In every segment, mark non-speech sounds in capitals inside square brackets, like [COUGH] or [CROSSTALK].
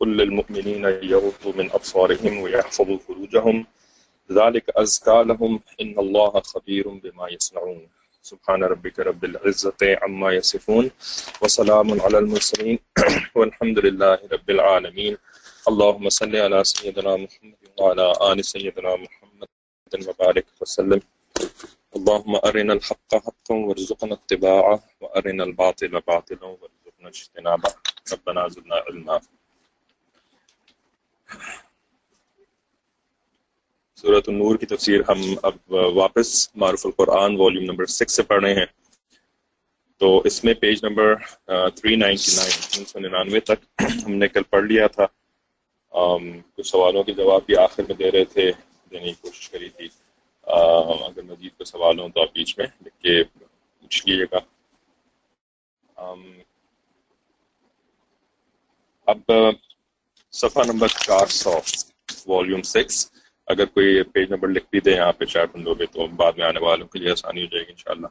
قل للمؤمنين يغضوا من أبصارهم ويحفظوا فروجهم. ذلك أزكى لهم. إن الله خبير بما يصنعون. سبحان ربك رب العزة عما يصفون. وسلام على المرسلين. [CLEARS THROAT] والحمد لله رب العالمين. اللهم صل على سيدنا محمد وعلى آل سيدنا محمد وبارك وسلم. اللهم أرنا الحق حقا وارزقنا اتباعه، وأرنا الباطل باطلا وارزقنا اجتنابه. ربنا زدنا علما. صورت النور کی تفسیر ہم اب واپس معروف القرآن والیوم نمبر سکس سے پڑھ رہے ہیں۔ تو اس میں page number three ninety nine تین سو ننانوے تک ہم نے کل پڑھ لیا تھا۔ کچھ سوالوں کے جواب بھی آخر میں دے رہے تھے، دینے کی کوشش کری تھی۔ اگر مزید کو سوال ہوں تو آپ بیچ میں لکھ کے پوچھ لیجیے گا۔ اب صفحہ نمبر چار سو والیوم سکس اگر کوئی پیج نمبر لکھ بھی دے یہاں پہ چار بندوں پہ تو بعد میں آنے والوں کے لیے آسانی ہو جائے گی انشاءاللہ۔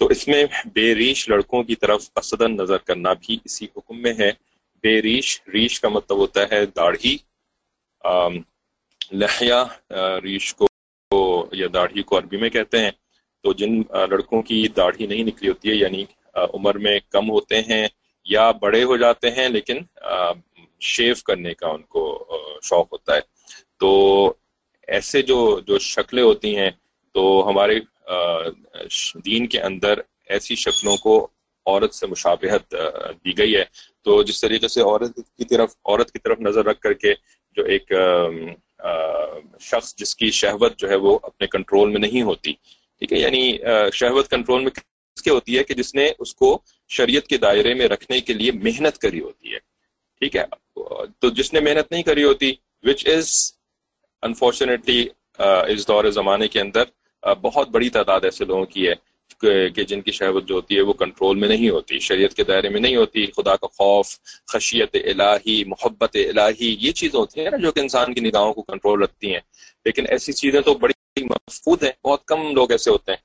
تو اس میں بے ریش لڑکوں کی طرف قصدن نظر کرنا بھی اسی حکم میں ہے۔ بے ریش ریش کا مطلب ہوتا ہے داڑھی۔ لہیا ریش کو، یا داڑھی کو عربی میں کہتے ہیں۔ تو جن لڑکوں کی داڑھی نہیں نکلی ہوتی ہے یعنی عمر میں کم ہوتے ہیں یا بڑے ہو جاتے ہیں، لیکن شیو کرنے کا ان کو شوق ہوتا ہے۔ تو ایسے جو جو شکلیں ہوتی ہیں، تو ہمارے دین کے اندر ایسی شکلوں کو عورت سے مشابہت دی گئی ہے۔ تو جس طریقے سے عورت کی طرف، عورت کی طرف نظر رکھ کر کے جو ایک شخص جس کی شہوت جو ہے وہ اپنے کنٹرول میں نہیں ہوتی۔ ٹھیک ہے؟ یعنی شہوت کنٹرول میں کس کے ہوتی ہے کہ جس نے اس کو شریعت کے دائرے میں رکھنے کے لیے محنت کری ہوتی ہے۔ ٹھیک ہے؟ تو جس نے محنت نہیں کری ہوتی وچ از انفارچونیٹلی اس دور زمانے کے اندر بہت بڑی تعداد ایسے لوگوں کی ہے کہ جن کی شہوت جو ہوتی ہے، وہ کنٹرول میں نہیں ہوتی، شریعت کے دائرے میں نہیں ہوتی، خدا کا خوف، خشیت الہی، محبت الہی، یہ چیزیں ہوتی ہیں نا جو کہ انسان کی نگاہوں کو کنٹرول رکھتی ہیں۔ لیکن ایسی چیزیں تو بڑی محفوظ ہیں، بہت کم لوگ ایسے ہوتے ہیں۔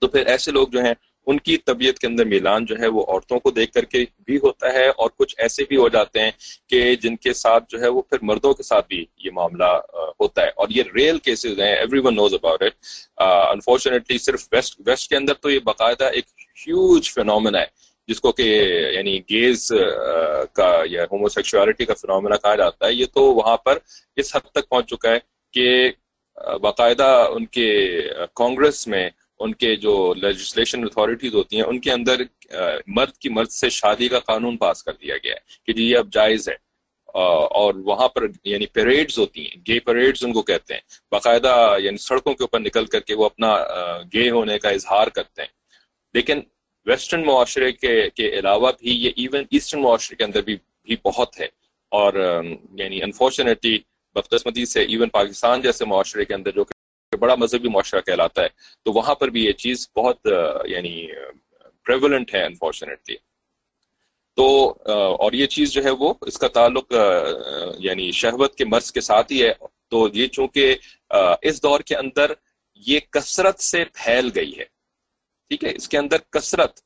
تو پھر ایسے لوگ جو ہیں ان کی طبیعت کے اندر میلان جو ہے وہ عورتوں کو دیکھ کر کے بھی ہوتا ہے اور کچھ ایسے بھی ہو جاتے ہیں کہ جن کے ساتھ جو ہے وہ پھر مردوں کے ساتھ بھی یہ معاملہ ہوتا ہے اور یہ ریئل کیسز ہیں everyone knows about it unfortunately صرف ویسٹ ویسٹ کے اندر تو یہ باقاعدہ ایک ہیوج فینومنا ہے، جس کو کہ یعنی گیز کا یا ہوموسیکچولیٹی کا فنومنا کہا جاتا ہے، یہ تو وہاں پر اس حد تک پہنچ چکا ہے کہ باقاعدہ ان کے کانگریس میں ان کے جو لیجسلیشن اتھارٹیز ہوتی ہیں، ان کے اندر مرد کی مرد سے شادی کا قانون پاس کر دیا گیا ہے کہ جی یہ اب جائز ہے۔ اور وہاں پر یعنی پیریڈز ہوتی ہیں گے پیریڈز ان کو کہتے ہیں۔ باقاعدہ یعنی سڑکوں کے اوپر نکل کر کے وہ اپنا گے ہونے کا اظہار کرتے ہیں۔ لیکن ویسٹرن معاشرے کے کے علاوہ بھی یہ ایون ایسٹرن معاشرے کے اندر بھی بھی بہت ہے۔ اور یعنی انفارچونیٹلی بدقسمتی سے ایون پاکستان جیسے معاشرے کے اندر جو بڑا مذہبی معاشرہ کہلاتا ہے، تو وہاں پر بھی یہ چیز بہت یعنی پریولنٹ ہے انفارچونیٹلی تو اور یہ چیز جو ہے وہ، اس کا تعلق یعنی شہوت کے مرض کے ساتھ ہی ہے۔ تو یہ چونکہ اس دور کے اندر یہ کثرت سے پھیل گئی ہے۔ ٹھیک ہے، اس کے اندر کثرت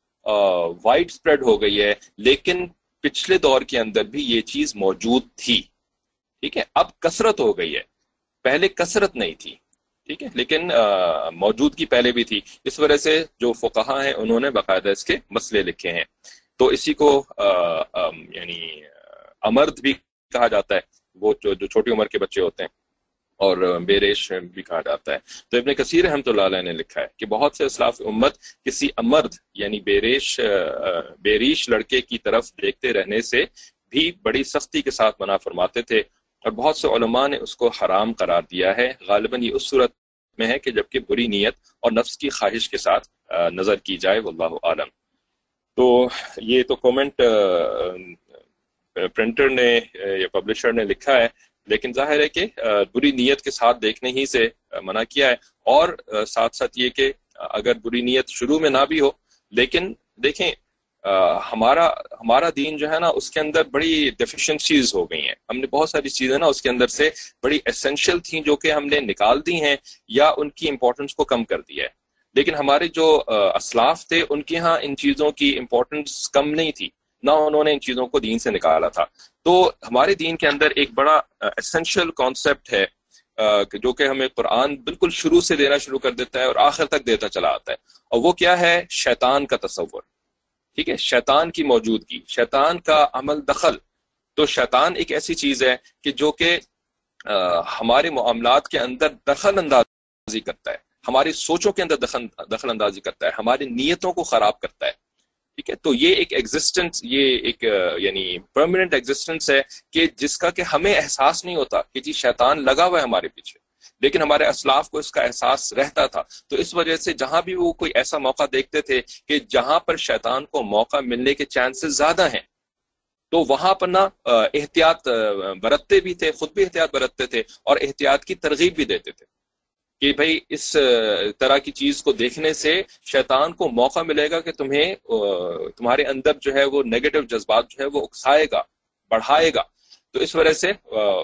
وائڈ اسپریڈ ہو گئی ہے، لیکن پچھلے دور کے اندر بھی یہ چیز موجود تھی۔ ٹھیک ہے، اب کثرت ہو گئی ہے۔ پہلے کثرت نہیں تھی۔ ٹھیک ہے؟ لیکن موجودگی پہلے بھی تھی۔ اس وجہ سے جو فقہ ہیں، انہوں نے باقاعدہ اس کے مسئلے لکھے ہیں۔ تو اسی کو یعنی امرد بھی کہا جاتا ہے۔ وہ جو جو چھوٹی عمر کے بچے ہوتے ہیں، اور بیریش بھی کہا جاتا ہے۔ تو ابن کثیر احمد اللہ علیہ نے لکھا ہے کہ بہت سے اسلاف امت کسی امرد یعنی بیریش بیریش لڑکے کی طرف دیکھتے رہنے سے بھی بڑی سختی کے ساتھ منع فرماتے تھے۔ اور بہت سے علماء نے اس کو حرام قرار دیا ہے۔ غالباً یہ اس صورت میں ہے کہ جبکہ بری نیت اور نفس کی خواہش کے ساتھ نظر کی جائے، واللہ عالم تو یہ تو کومنٹ پرنٹر نے یا پبلشر نے لکھا ہے، لیکن ظاہر ہے کہ بری نیت کے ساتھ دیکھنے ہی سے منع کیا ہے۔ اور ساتھ ساتھ یہ کہ اگر بری نیت شروع میں نہ بھی ہو، لیکن دیکھیں ہمارا ہمارا دین جو ہے نا، اس کے اندر بڑی ڈیفیشنسیز ہو گئی ہیں۔ ہم نے بہت ساری چیزیں نا، اس کے اندر سے بڑی اسینشیل تھیں جو کہ ہم نے نکال دی ہیں یا ان کی امپورٹنس کو کم کر دیا ہے۔ لیکن ہمارے جو اسلاف تھے، ان کے ہاں ان چیزوں کی امپورٹنس کم نہیں تھی۔ نہ انہوں نے ان چیزوں کو دین سے نکالا تھا۔ تو ہمارے دین کے اندر ایک بڑا اسینشل کانسیپٹ ہے جو کہ ہمیں قرآن بالکل شروع سے دینا شروع کر دیتا ہے اور آخر تک دیتا چلا آتا ہے۔ اور وہ کیا ہے؟ شیطان کا تصور۔ ٹھیک ہے، شیطان کی موجودگی، شیطان کا عمل دخل۔ تو شیطان ایک ایسی چیز ہے کہ جو کہ ہمارے معاملات کے اندر دخل اندازی کرتا ہے۔ ہماری سوچوں کے اندر دخل اندازی کرتا ہے۔ ہماری نیتوں کو خراب کرتا ہے۔ ٹھیک ہے، تو یہ ایک ایگزسٹنس یہ ایک یعنی پرماننٹ ایگزسٹنس ہے کہ جس کا کہ ہمیں احساس نہیں ہوتا کہ جی شیطان لگا ہوا ہے ہمارے پیچھے۔ لیکن ہمارے اسلاف کو اس کا احساس رہتا تھا۔ تو اس وجہ سے جہاں بھی وہ کوئی ایسا موقع دیکھتے تھے کہ جہاں پر شیطان کو موقع ملنے کے چانسز زیادہ ہیں، تو وہاں پر نا احتیاط برتتے بھی تھے، خود بھی احتیاط برتتے تھے اور احتیاط کی ترغیب بھی دیتے تھے کہ بھائی اس طرح کی چیز کو دیکھنے سے شیطان کو موقع ملے گا کہ تمہیں تمہارے اندر جو ہے وہ نیگیٹو جذبات جو ہے وہ اکسائے گا، بڑھائے گا۔ تو اس وجہ سے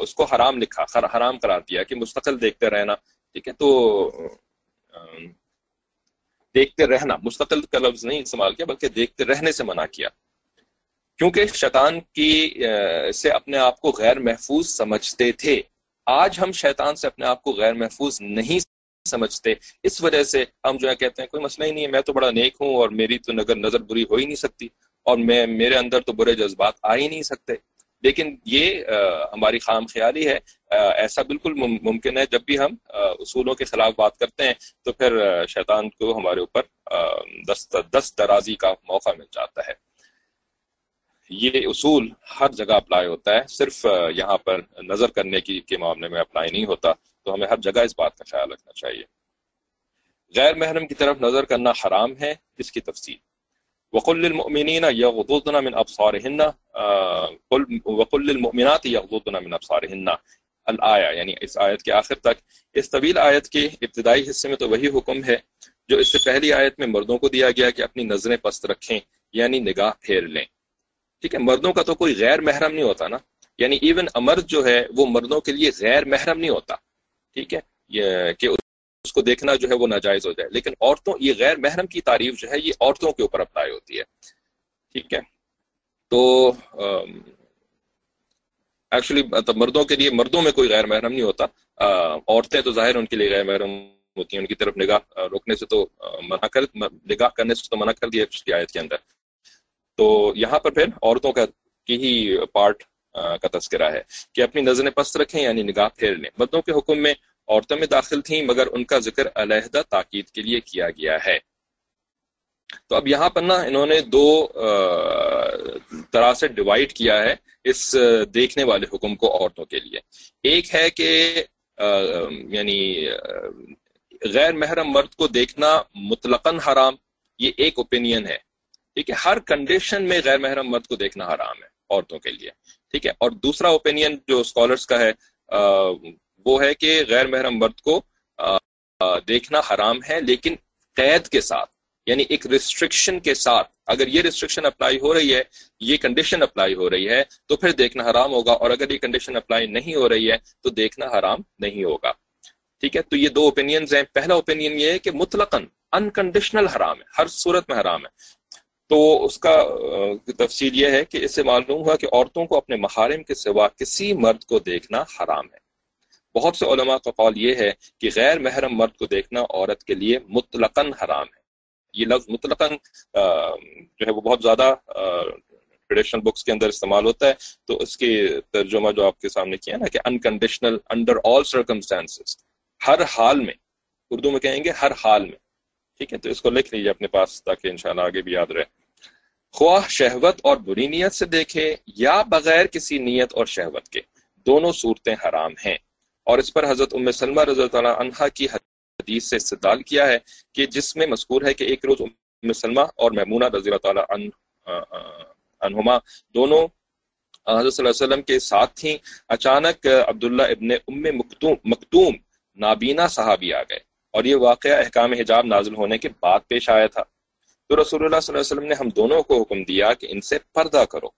اس کو حرام لکھا حرام قرار دیا کہ مستقل دیکھتے رہنا، ٹھیک ہے؟ تو دیکھتے رہنا، مستقل کا لفظ نہیں استعمال کیا، بلکہ دیکھتے رہنے سے منع کیا۔ کیونکہ شیطان کی سے اپنے آپ کو غیر محفوظ سمجھتے تھے۔ آج ہم شیطان سے اپنے آپ کو غیر محفوظ نہیں سمجھتے۔ اس وجہ سے ہم جو ہے کہتے ہیں، کوئی مسئلہ ہی نہیں ہے، میں تو بڑا نیک ہوں اور میری تو نگر، نظر بری ہو ہی نہیں سکتی اور میں، میرے اندر تو برے جذبات آ ہی نہیں سکتے۔ لیکن یہ ہماری خام خیالی ہے۔ ایسا بالکل ممکن ہے جب بھی ہم اصولوں کے خلاف بات کرتے ہیں تو پھر شیطان کو ہمارے اوپر دست دست درازی کا موقع مل جاتا ہے۔ یہ اصول ہر جگہ اپلائی ہوتا ہے۔ صرف یہاں پر نظر کرنے کی، کے معاملے میں اپلائی نہیں ہوتا۔ تو ہمیں ہر جگہ اس بات کا خیال رکھنا چاہیے۔ غیر محرم کی طرف نظر کرنا حرام ہے۔ اس کی تفصیل۔ وقل المؤمنین یغضضن من ابصارهن وقل المؤمنات یغضضن من ابصارهن الایا یعنی اس آیت کے آخر تک۔ اس طویل آیت کے ابتدائی حصے میں تو وہی حکم ہے جو اس سے پہلی آیت میں مردوں کو دیا گیا کہ اپنی نظریں پست رکھیں یعنی نگاہ پھیر لیں۔ ٹھیک ہے، مردوں کا تو کوئی غیر محرم نہیں ہوتا نا۔ یعنی ایون امرد جو ہے، وہ مردوں کے لیے غیر محرم نہیں ہوتا۔ ٹھیک ہے کہ اس کو دیکھنا جو ہے وہ ناجائز ہو جائے۔ لیکن عورتوں، یہ غیر محرم کی تعریف جو ہے، یہ عورتوں کے اوپر اپلائی ہوتی ہے۔ ٹھیک ہے۔ تو ایکچولی مطلب مردوں کے لیے، مردوں میں کوئی غیر محرم نہیں ہوتا۔ عورتیں تو ظاہر ان کے لیے غیر محرم ہوتی ہیں۔ ان کی طرف نگاہ روکنے سے تو منع کر نگاہ کرنے سے تو منع کر دیا پچھلی آیت کے اندر۔ تو یہاں پر پھر عورتوں کا، کی ہی پارٹ کا تذکرہ ہے کہ اپنی نظریں پست رکھیں یعنی نگاہ پھیر لیں مردوں کے حکم میں عورتوں میں داخل تھیں، مگر ان کا ذکر علیحدہ تاکید کے لیے کیا گیا ہے۔ تو اب یہاں پر نا انہوں نے دو طرح سے ڈیوائڈ کیا ہے اس دیکھنے والے حکم کو عورتوں کے لیے۔ ایک ہے کہ یعنی غیر محرم مرد کو دیکھنا مطلقاً حرام، یہ ایک اوپینین ہے۔ ٹھیک ہے، ہر کنڈیشن میں غیر محرم مرد کو دیکھنا حرام ہے عورتوں کے لیے۔ ٹھیک ہے، اور دوسرا اوپینین جو اسکالرس کا ہے وہ ہے کہ غیر محرم مرد کو دیکھنا حرام ہے، لیکن قید کے ساتھ یعنی ایک ریسٹرکشن کے ساتھ اگر یہ ریسٹرکشن اپلائی ہو رہی ہے، یہ کنڈیشن اپلائی ہو رہی ہے، تو پھر دیکھنا حرام ہوگا، اور اگر یہ کنڈیشن اپلائی نہیں ہو رہی ہے، تو دیکھنا حرام نہیں ہوگا۔ ٹھیک ہے؟ تو یہ دو اوپینینز ہیں۔ پہلا اوپینین یہ ہے کہ مطلقاً انکنڈیشنل حرام ہے، ہر صورت میں حرام ہے۔ تو اس کا تفصیل یہ ہے کہ اس سے معلوم ہوا کہ عورتوں کو اپنے محارم کے سوا کسی مرد کو دیکھنا حرام ہے۔ بہت سے علماء کا قول یہ ہے کہ غیر محرم مرد کو دیکھنا عورت کے لیے مطلقاً حرام ہے۔ یہ لفظ مطلقاً جو ہے وہ بہت زیادہ ٹریڈیشنل بکس کے اندر استعمال ہوتا ہے۔ تو اس کے ترجمہ جو آپ کے سامنے کیا نا کہ انکنڈیشنل انڈر آل سرکمسٹانسز ہر حال میں، اردو میں کہیں گے ہر حال میں۔ ٹھیک ہے؟ تو اس کو لکھ لیجیے اپنے پاس تاکہ انشاءاللہ آگے بھی یاد رہے۔ خواہ شہوت اور بری نیت سے دیکھے یا بغیر کسی نیت اور شہوت کے، دونوں صورتیں حرام ہیں۔ اور اس پر حضرت ام سلمہ رضی اللہ عنہ کی حدیث سے استدال کیا ہے کہ جس میں مذکور ہے کہ ایک روز ام سلمہ اور میمونہ رضی اللہ تعالیٰ عنہما دونوں حضرت صلی اللہ علیہ وسلم کے ساتھ تھیں۔ اچانک عبداللہ ابن ام مکتوم مکتوم نابینا صحابی آ گئے اور یہ واقعہ احکام حجاب نازل ہونے کے بعد پیش آیا تھا۔ تو رسول اللہ صلی اللہ علیہ وسلم نے ہم دونوں کو حکم دیا کہ ان سے پردہ کرو۔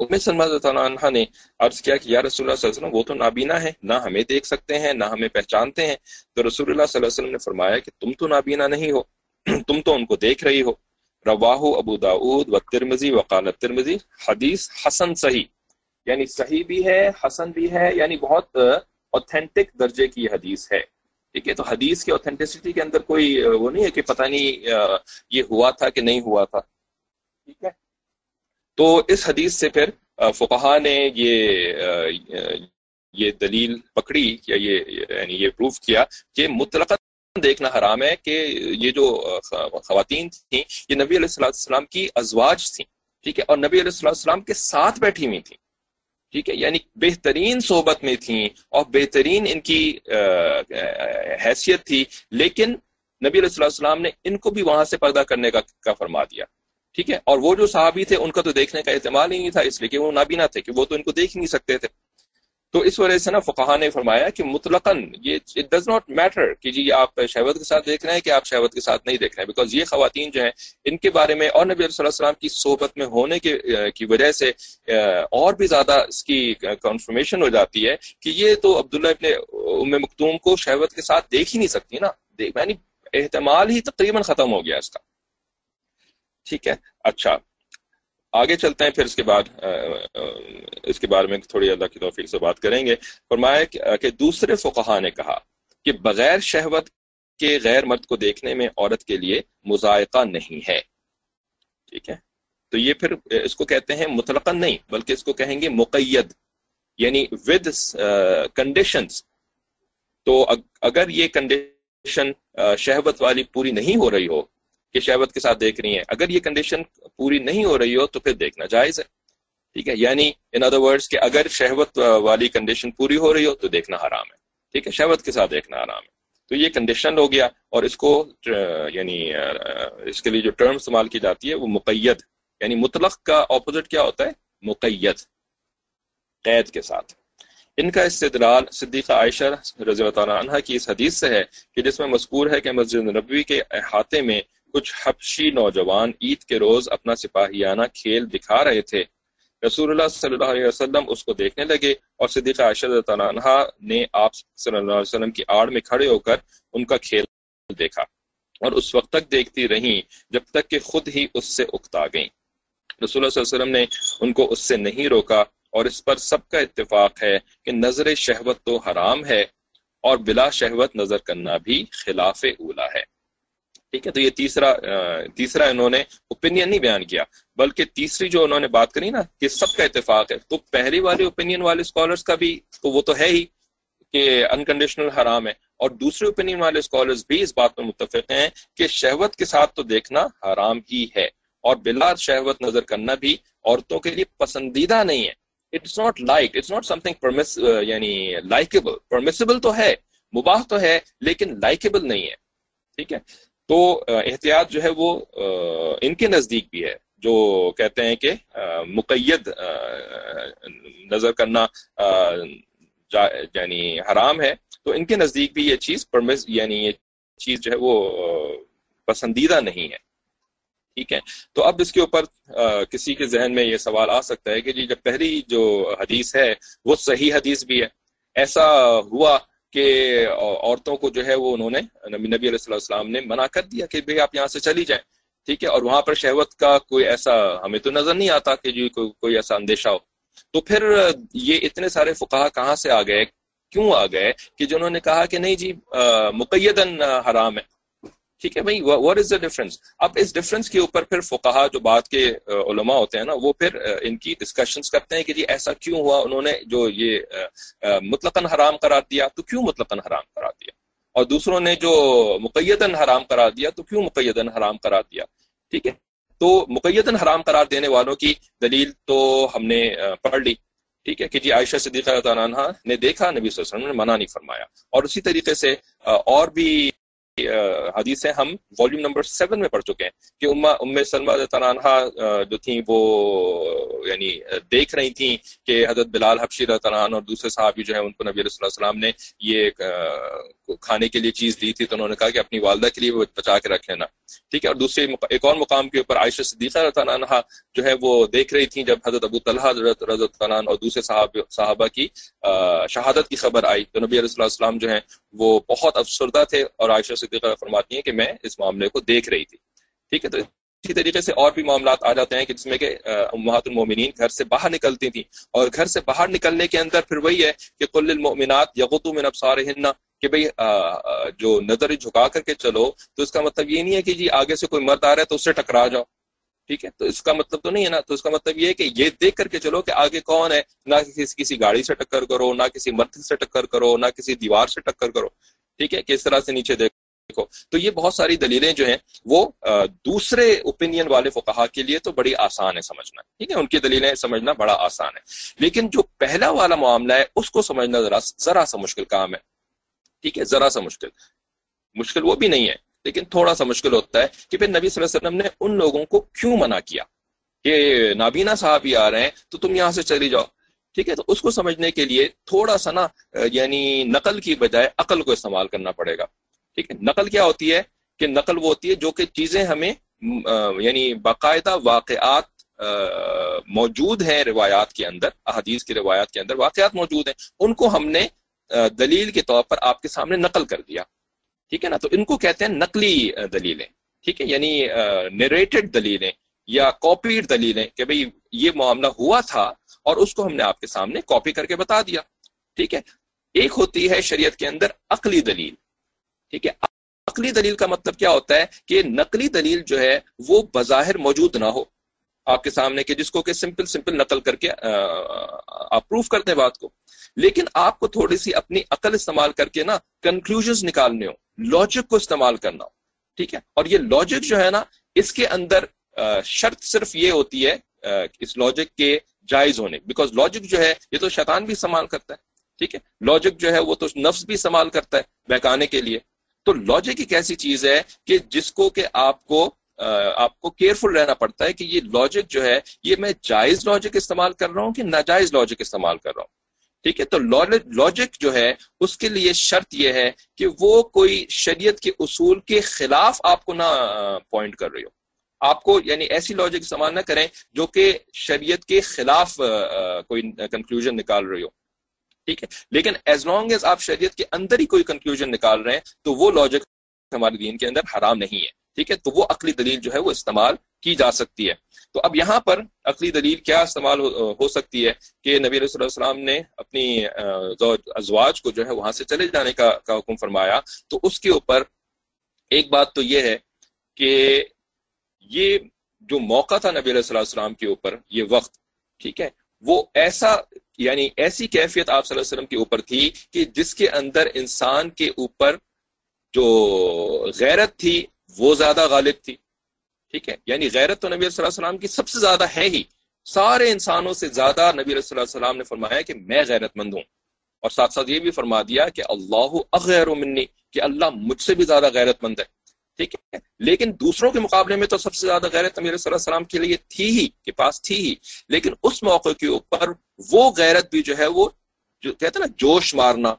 ام سلمہ عنہ نے عرض کیا کہ یا رسول اللہ صلی اللہ علیہ وسلم، وہ تو نابینا ہے نہ ہمیں دیکھ سکتے ہیں، نہ ہمیں پہچانتے ہیں۔ تو رسول اللہ صلی اللہ علیہ وسلم نے فرمایا کہ تم تو نابینا نہیں ہو، [CLEARS THROAT] تم تو ان کو دیکھ رہی ہو۔ رواہ ابو داود و ترمزی وقال ترمزی حدیث حسن صحیح۔ یعنی صحیح بھی ہے، حسن بھی ہے یعنی بہت اوتھینٹک درجے کی حدیث ہے۔ ٹھیک ہے، تو حدیث کی اوتھینٹسٹی کے اندر کوئی وہ نہیں ہے کہ پتہ نہیں یہ ہوا تھا کہ نہیں ہوا تھا۔ ٹھیک ہے تو اس حدیث سے پھر فقہا نے یہ یہ دلیل پکڑی یا یہ یعنی یہ پروف کیا کہ مطلق دیکھنا حرام ہے کہ یہ جو خواتین تھیں، یہ نبی علیہ السلام کی ازواج تھیں، ٹھیک ہے؟ اور نبی علیہ السلام کے ساتھ بیٹھی ہوئی تھیں، ٹھیک ہے؟ یعنی بہترین صحبت میں تھیں اور بہترین ان کی حیثیت تھی، لیکن نبی علیہ السلام نے ان کو بھی وہاں سے پردہ کرنے کا کا فرما دیا۔ ٹھیک ہے؟ اور وہ جو صحابی تھے، ان کا تو دیکھنے کا احتمال ہی نہیں تھا، اس لیے کہ وہ نابینا تھے کہ وہ تو ان کو دیکھ نہیں سکتے تھے۔ تو اس وجہ سے نا فقہ نے فرمایا کہ مطلقاً یہ اٹ ڈز ناٹ میٹر کہ جی آپ شہوت کے ساتھ دیکھ رہے ہیں کہ آپ شہوت کے ساتھ نہیں دیکھ رہے ہیں بیکاز یہ خواتین جو ہیں، ان کے بارے میں اور نبی علیہ السلام کی صحبت میں ہونے کے، کی وجہ سے اور بھی زیادہ اس کی کنفرمیشن ہو جاتی ہے کہ یہ تو عبداللہ ابن ام مکتوم کو شہوت کے ساتھ دیکھ ہی نہیں سکتی نا۔ یعنی احتمال ہی تقریباً ختم ہو گیا اس کا۔ ٹھیک ہے اچھا۔ آگے چلتے ہیں، پھر اس کے بعد اس کے بارے میں تھوڑی اللہ کی توفیق سے بات کریں گے۔ فرمایا کہ دوسرے فقہا نے کہا کہ بغیر شہوت کے غیر مرد کو دیکھنے میں عورت کے لیے مذائقہ نہیں ہے۔ ٹھیک ہے؟ تو یہ پھر اس کو کہتے ہیں مطلق نہیں، بلکہ اس کو کہیں گے مقید یعنی ود کنڈیشنز تو اگر یہ کنڈیشن شہوت والی پوری نہیں ہو رہی ہو کہ شہوت کے ساتھ دیکھ رہی ہیں۔ اگر یہ کنڈیشن پوری نہیں ہو رہی ہو تو پھر دیکھنا جائز ہے۔ ٹھیک ہے؟ یعنی ان ادر ورڈز کہ اگر شہوت والی کنڈیشن پوری ہو رہی ہو تو دیکھنا حرام ہے۔ ٹھیک ہے؟ شہوت کے ساتھ دیکھنا حرام ہے۔ تو یہ کنڈیشن ہو گیا اور اس کو یعنی اس کے لیے جو ٹرم استعمال کی جاتی ہے وہ مقید یعنی مطلق کا اپوزٹ کیا ہوتا ہے؟ مقید، قید کے ساتھ۔ ان کا استدلال صدیقہ عائشہ رضی اللہ عنہ کی اس حدیث سے ہے کہ جس میں مذکور ہے کہ مسجد نبوی کے احاطے میں کچھ حبشی نوجوان عید کے روز اپنا سپاہیانہ کھیل دکھا رہے تھے۔ رسول اللہ صلی اللہ علیہ وسلم اس کو دیکھنے لگے اور صدیق عائشہ عنہ نے آپ صلی اللہ علیہ وسلم کی آڑ میں کھڑے ہو کر ان کا کھیل دیکھا اور اس وقت تک دیکھتی رہیں جب تک کہ خود ہی اس سے اکتا گئیں۔ رسول اللہ صلی اللہ علیہ وسلم نے ان کو اس سے نہیں روکا اور اس پر سب کا اتفاق ہے کہ نظر شہوت تو حرام ہے اور بلا شہوت نظر کرنا بھی خلاف اولا ہے۔ ٹھیک ہے؟ تو یہ تیسرا تیسرا انہوں نے اوپینین نہیں بیان کیا، بلکہ تیسری جو انہوں نے بات کری نا کہ سب کا اتفاق ہے۔ تو پہلی والی اوپینین والے اسکالرس کا بھی تو وہ تو ہے ہی کہ انکنڈیشنل حرام ہے۔ اور دوسرے اوپینین والے اسکالرس بھی اس بات میں متفق ہیں کہ شہوت کے ساتھ تو دیکھنا حرام ہی ہے۔ اور بلا شہوت نظر کرنا بھی عورتوں کے لیے پسندیدہ نہیں ہے۔ It's not like it's not something یعنی لائکیبل پرمیسیبل تو ہے، مباح تو ہے، لیکن لائکیبل نہیں ہے۔ ٹھیک ہے؟ تو احتیاط جو ہے وہ ان کے نزدیک بھی ہے، جو کہتے ہیں کہ مقید نظر کرنا یعنی حرام ہے، تو ان کے نزدیک بھی یہ چیز پرمس یعنی یہ چیز جو ہے وہ پسندیدہ نہیں ہے۔ ٹھیک ہے؟ تو اب اس کے اوپر کسی کے ذہن میں یہ سوال آ سکتا ہے کہ جی جب پہلی جو حدیث ہے، وہ صحیح حدیث بھی ہے، ایسا ہوا کہ عورتوں کو جو ہے وہ انہوں نے نبی نبی علیہ السلام نے منع کر دیا کہ بھئی آپ یہاں سے چلی جائیں، ٹھیک ہے؟ اور وہاں پر شہوت کا کوئی ایسا ہمیں تو نظر نہیں آتا کہ جی کوئی ایسا اندیشہ ہو۔ تو پھر یہ اتنے سارے فقہ کہاں سے آ گئے؟ کیوں آ گئے؟ کہ جنہوں نے کہا کہ نہیں جی مقیدن حرام ہے۔ ٹھیک ہے بھائی وٹ از دا ڈفرنس اب اس ڈفرنس کے اوپر پھر فقہا جو بات کے علماء ہوتے ہیں نا، وہ پھر ان کی ڈسکشنز کرتے ہیں کہ جی ایسا کیوں ہوا؟ انہوں نے جو یہ مطلق حرام قرار دیا، تو کیوں مطلق حرام قرار دیا؟ اور دوسروں نے جو مقیدن حرام قرار دیا، تو کیوں مقیدن حرام قرار دیا؟ ٹھیک ہے؟ تو مقیدن حرام قرار دینے والوں کی دلیل تو ہم نے پڑھ لی۔ ٹھیک ہے کہ جی عائشہ صدیقہ عنہ نے دیکھا، نبی صلی اللہ علیہ وسلم نے منع نہیں فرمایا۔ اور اسی طریقے سے اور بھی حدیثیں ہم والیوم نمبر سیون میں پڑھ چکے ہیں کہ ام سلمہ تنانہ جو تھیں وہ یعنی دیکھ رہی تھیں کہ حضرت بلال حبشی تنان اور دوسرے صحابی جو ہیں، ان کو نبی علیہ السلام نے یہ کھانے کے لیے چیز دی تھی تو انہوں نے کہا کہ اپنی والدہ کے لیے وہ بچا کے رکھ لینا۔ ٹھیک ہے، اور دوسرے ایک اور مقام کے اوپر عائشہ صدیقہ عنہ جو ہے، وہ دیکھ رہی تھیں جب حضرت ابو طلحہ حضرت عنان اور دوسرے صحاب صحابہ کی شہادت کی خبر آئی۔ تو نبی علیہ السلام جو ہیں، وہ بہت افسردہ تھے اور عائشہ صدیقہ فرماتی ہیں کہ میں اس معاملے کو دیکھ رہی تھی۔ ٹھیک ہے، تو اسی طریقے سے اور بھی معاملات آ جاتے ہیں کہ جس میں کہ امہات المومنین گھر سے باہر نکلتی تھیں اور گھر سے باہر نکلنے کے اندر پھر وہی ہے کہ کل المؤمنات یغتو من ابصارہن کہ بھئی جو نظر جھکا کر کے چلو، تو اس کا مطلب یہ نہیں ہے کہ جی آگے سے کوئی مرد آ رہا ہے تو اس سے ٹکرا جاؤ۔ ٹھیک ہے، تو اس کا مطلب تو نہیں ہے نا، تو اس کا مطلب یہ ہے کہ یہ دیکھ کر کے چلو کہ آگے کون ہے۔ نہ کسی کسی گاڑی سے ٹکر کرو، نہ کسی مرد سے ٹکر کرو، نہ کسی دیوار سے ٹکر کرو۔ ٹھیک ہے کس طرح سے نیچے دیکھو تو یہ بہت ساری دلیلیں جو ہیں، وہ دوسرے اوپینین والے فقہا کے لیے تو بڑی آسان ہے سمجھنا۔ ٹھیک ہے؟ ان کی دلیلیں سمجھنا بڑا آسان ہے۔ لیکن جو پہلا والا معاملہ ہے، اس کو سمجھنا ذرا ذرا سا مشکل کام ہے۔ ٹھیک ہے؟ ذرا سا مشکل۔ مشکل وہ بھی نہیں ہے، لیکن تھوڑا سا مشکل ہوتا ہے کہ پھر نبی صلی اللہ علیہ وسلم نے ان لوگوں کو کیوں منع کیا؟ کہ نابینا صاحب ہی آ رہے ہیں، تو تم یہاں سے چلی جاؤ۔ ٹھیک ہے؟ تو اس کو سمجھنے کے لیے تھوڑا سا نا یعنی نقل کی بجائے عقل کو استعمال کرنا پڑے گا۔ ٹھیک ہے، نقل کیا ہوتی ہے کہ نقل وہ ہوتی ہے جو کہ چیزیں ہمیں یعنی باقاعدہ واقعات موجود ہیں روایات کے اندر، احادیث کی روایات کے اندر واقعات موجود ہیں، ان کو ہم نے دلیل کے طور پر آپ کے سامنے نقل کر دیا۔ ٹھیک ہے نا؟ تو ان کو کہتے ہیں نقلی دلیلیں۔ ٹھیک ہے یعنی نریٹڈ دلیلیں یا کاپیڈ دلیلیں کہ بھئی یہ معاملہ ہوا تھا اور اس کو ہم نے آپ کے سامنے کاپی کر کے بتا دیا۔ ٹھیک ہے، ایک ہوتی ہے شریعت کے اندر عقلی دلیل۔ ٹھیک ہے؟ عقلی دلیل کا مطلب کیا ہوتا ہے کہ نقلی دلیل جو ہے وہ بظاہر موجود نہ ہو۔ آپ کے سامنے کہ جس کو کہ سمپل سمپل نقل کر کے آپ پروف کرتے ہیں بات کو۔ لیکن آپ کو تھوڑی سی اپنی عقل استعمال کر کے نا کنکلوژ نکالنے ہو لاجک کو استعمال کرنا ہو ٹھیک ہے؟ اور یہ لاجک جو ہے نا، اس کے اندر شرط صرف یہ ہوتی ہے اس لاجک کے جائز ہونے۔ بیکاز لاجک جو ہے، یہ تو شیطان بھی استعمال کرتا ہے، ٹھیک ہے؟ لاجک جو ہے، وہ تو نفس بھی استعمال کرتا ہے بہکانے کے لیے۔ تو لاجک ایک ایسی چیز ہے کہ جس کو کہ آپ کو آپ کو کیئرفل رہنا پڑتا ہے کہ یہ لاجک جو ہے، یہ میں جائز لاجک استعمال کر رہا ہوں کہ ناجائز لاجک استعمال کر رہا ہوں؟ ٹھیک ہے؟ تو لاجک جو ہے، اس کے لیے شرط یہ ہے کہ وہ کوئی شریعت کے اصول کے خلاف آپ کو نہ پوائنٹ کر رہی ہو۔ آپ کو یعنی ایسی لاجک استعمال نہ کریں جو کہ شریعت کے خلاف کوئی کنکلوژ نکال رہی ہو۔ ٹھیک ہے؟ لیکن ایز لانگ ایز آپ شریعت کے اندر ہی کوئی کنکلوژ نکال رہے ہیں، تو وہ لاجک ہمارے دین کے اندر حرام نہیں ہے، ٹھیک ہے؟ تو وہ عقلی دلیل جو ہے وہ استعمال کی جا سکتی ہے۔ تو اب یہاں پر عقلی دلیل کیا استعمال ہو سکتی ہے کہ نبی علیہ السلام نے اپنی ازواج کو جو ہے وہاں سے چلے جانے کا حکم فرمایا۔ تو اس کے اوپر ایک بات تو یہ ہے کہ یہ جو موقع تھا نبی علیہ السلام کے اوپر، یہ وقت، ٹھیک ہے؟ وہ ایسا یعنی ایسی کیفیت آپ صلی اللہ علیہ وسلم کے اوپر تھی کہ جس کے اندر انسان کے اوپر جو غیرت تھی وہ زیادہ غالب تھی۔ ٹھیک ہے؟ یعنی غیرت تو نبی علیہ السلام کی سب سے زیادہ ہے ہی۔ سارے انسانوں سے زیادہ نبی علیہ السلام نے فرمایا کہ میں غیرت مند ہوں۔ اور ساتھ ساتھ یہ بھی فرما دیا کہ اللہ اغیر منی، کہ اللہ مجھ سے بھی زیادہ غیرت مند ہے۔ ٹھیک ہے؟ لیکن دوسروں کے مقابلے میں تو سب سے زیادہ غیرت نبی صلی اللہ علیہ وسلم کے لیے تھی ہی، کے پاس تھی ہی۔ لیکن اس موقع کے اوپر وہ غیرت بھی جو ہے وہ جو کہتے ہیں نا، جوش مارنا،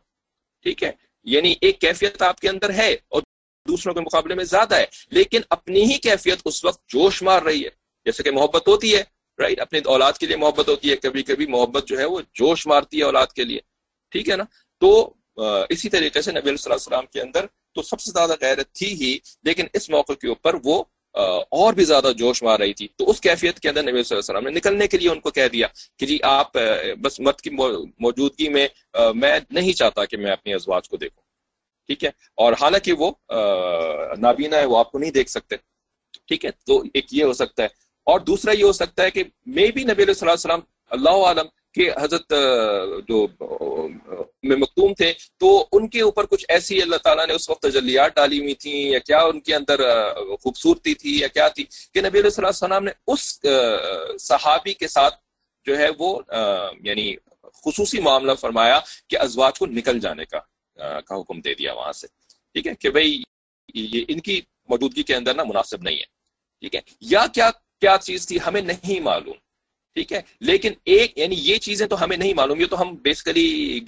ٹھیک ہے؟ یعنی ایک کیفیت آپ کے اندر ہے اور دوسروں کے مقابلے میں زیادہ ہے، لیکن اپنی ہی کیفیت اس وقت جوش مار رہی ہے۔ جیسے کہ محبت ہوتی ہے رائٹ اپنی اولاد کے لیے محبت ہوتی ہے کبھی کبھی محبت جو ہے وہ جوش مارتی ہے اولاد کے لیے۔ ٹھیک ہے نا؟ تو اسی طریقے سے نبی علیہ السلام کے اندر تو سب سے زیادہ غیرت تھی ہی، لیکن اس موقع کے اوپر وہ اور بھی زیادہ جوش مار رہی تھی۔ تو اس کیفیت کے اندر نبی صلی اللہ علیہ وسلم نے نکلنے کے لیے ان کو کہہ دیا کہ جی آپ بس مت کی موجودگی میں میں نہیں چاہتا کہ میں اپنی ازواج کو دیکھوں۔ ٹھیک ہے؟ اور حالانکہ وہ نابینا ہے، وہ آپ کو نہیں دیکھ سکتے۔ ٹھیک ہے؟ تو ایک یہ ہو سکتا ہے۔ اور دوسرا یہ ہو سکتا ہے کہ میں بھی نبی علیہ السلام اللہ عالم، کہ حضرت جو میں مختوم تھے، تو ان کے اوپر کچھ ایسی اللہ تعالیٰ نے اس وقت تجلیات ڈالی ہوئی تھیں، یا کیا ان کے اندر خوبصورتی تھی، یا کیا تھی؟ کہ نبی علیہ صلی السلام نے اس صحابی کے ساتھ جو ہے وہ یعنی خصوصی معاملہ فرمایا کہ ازواج کو نکل جانے کا کا حکم دے دیا وہاں سے۔ ٹھیک ہے؟ کہ بھائی یہ ان کی موجودگی کے اندر نا مناسب نہیں ہے۔ ٹھیک ہے؟ یا کیا کیا چیز تھی؟ ہمیں نہیں معلوم۔ ٹھیک ہے؟ لیکن ایک یعنی یہ چیزیں تو ہمیں نہیں معلوم، یہ تو ہم بیسکلی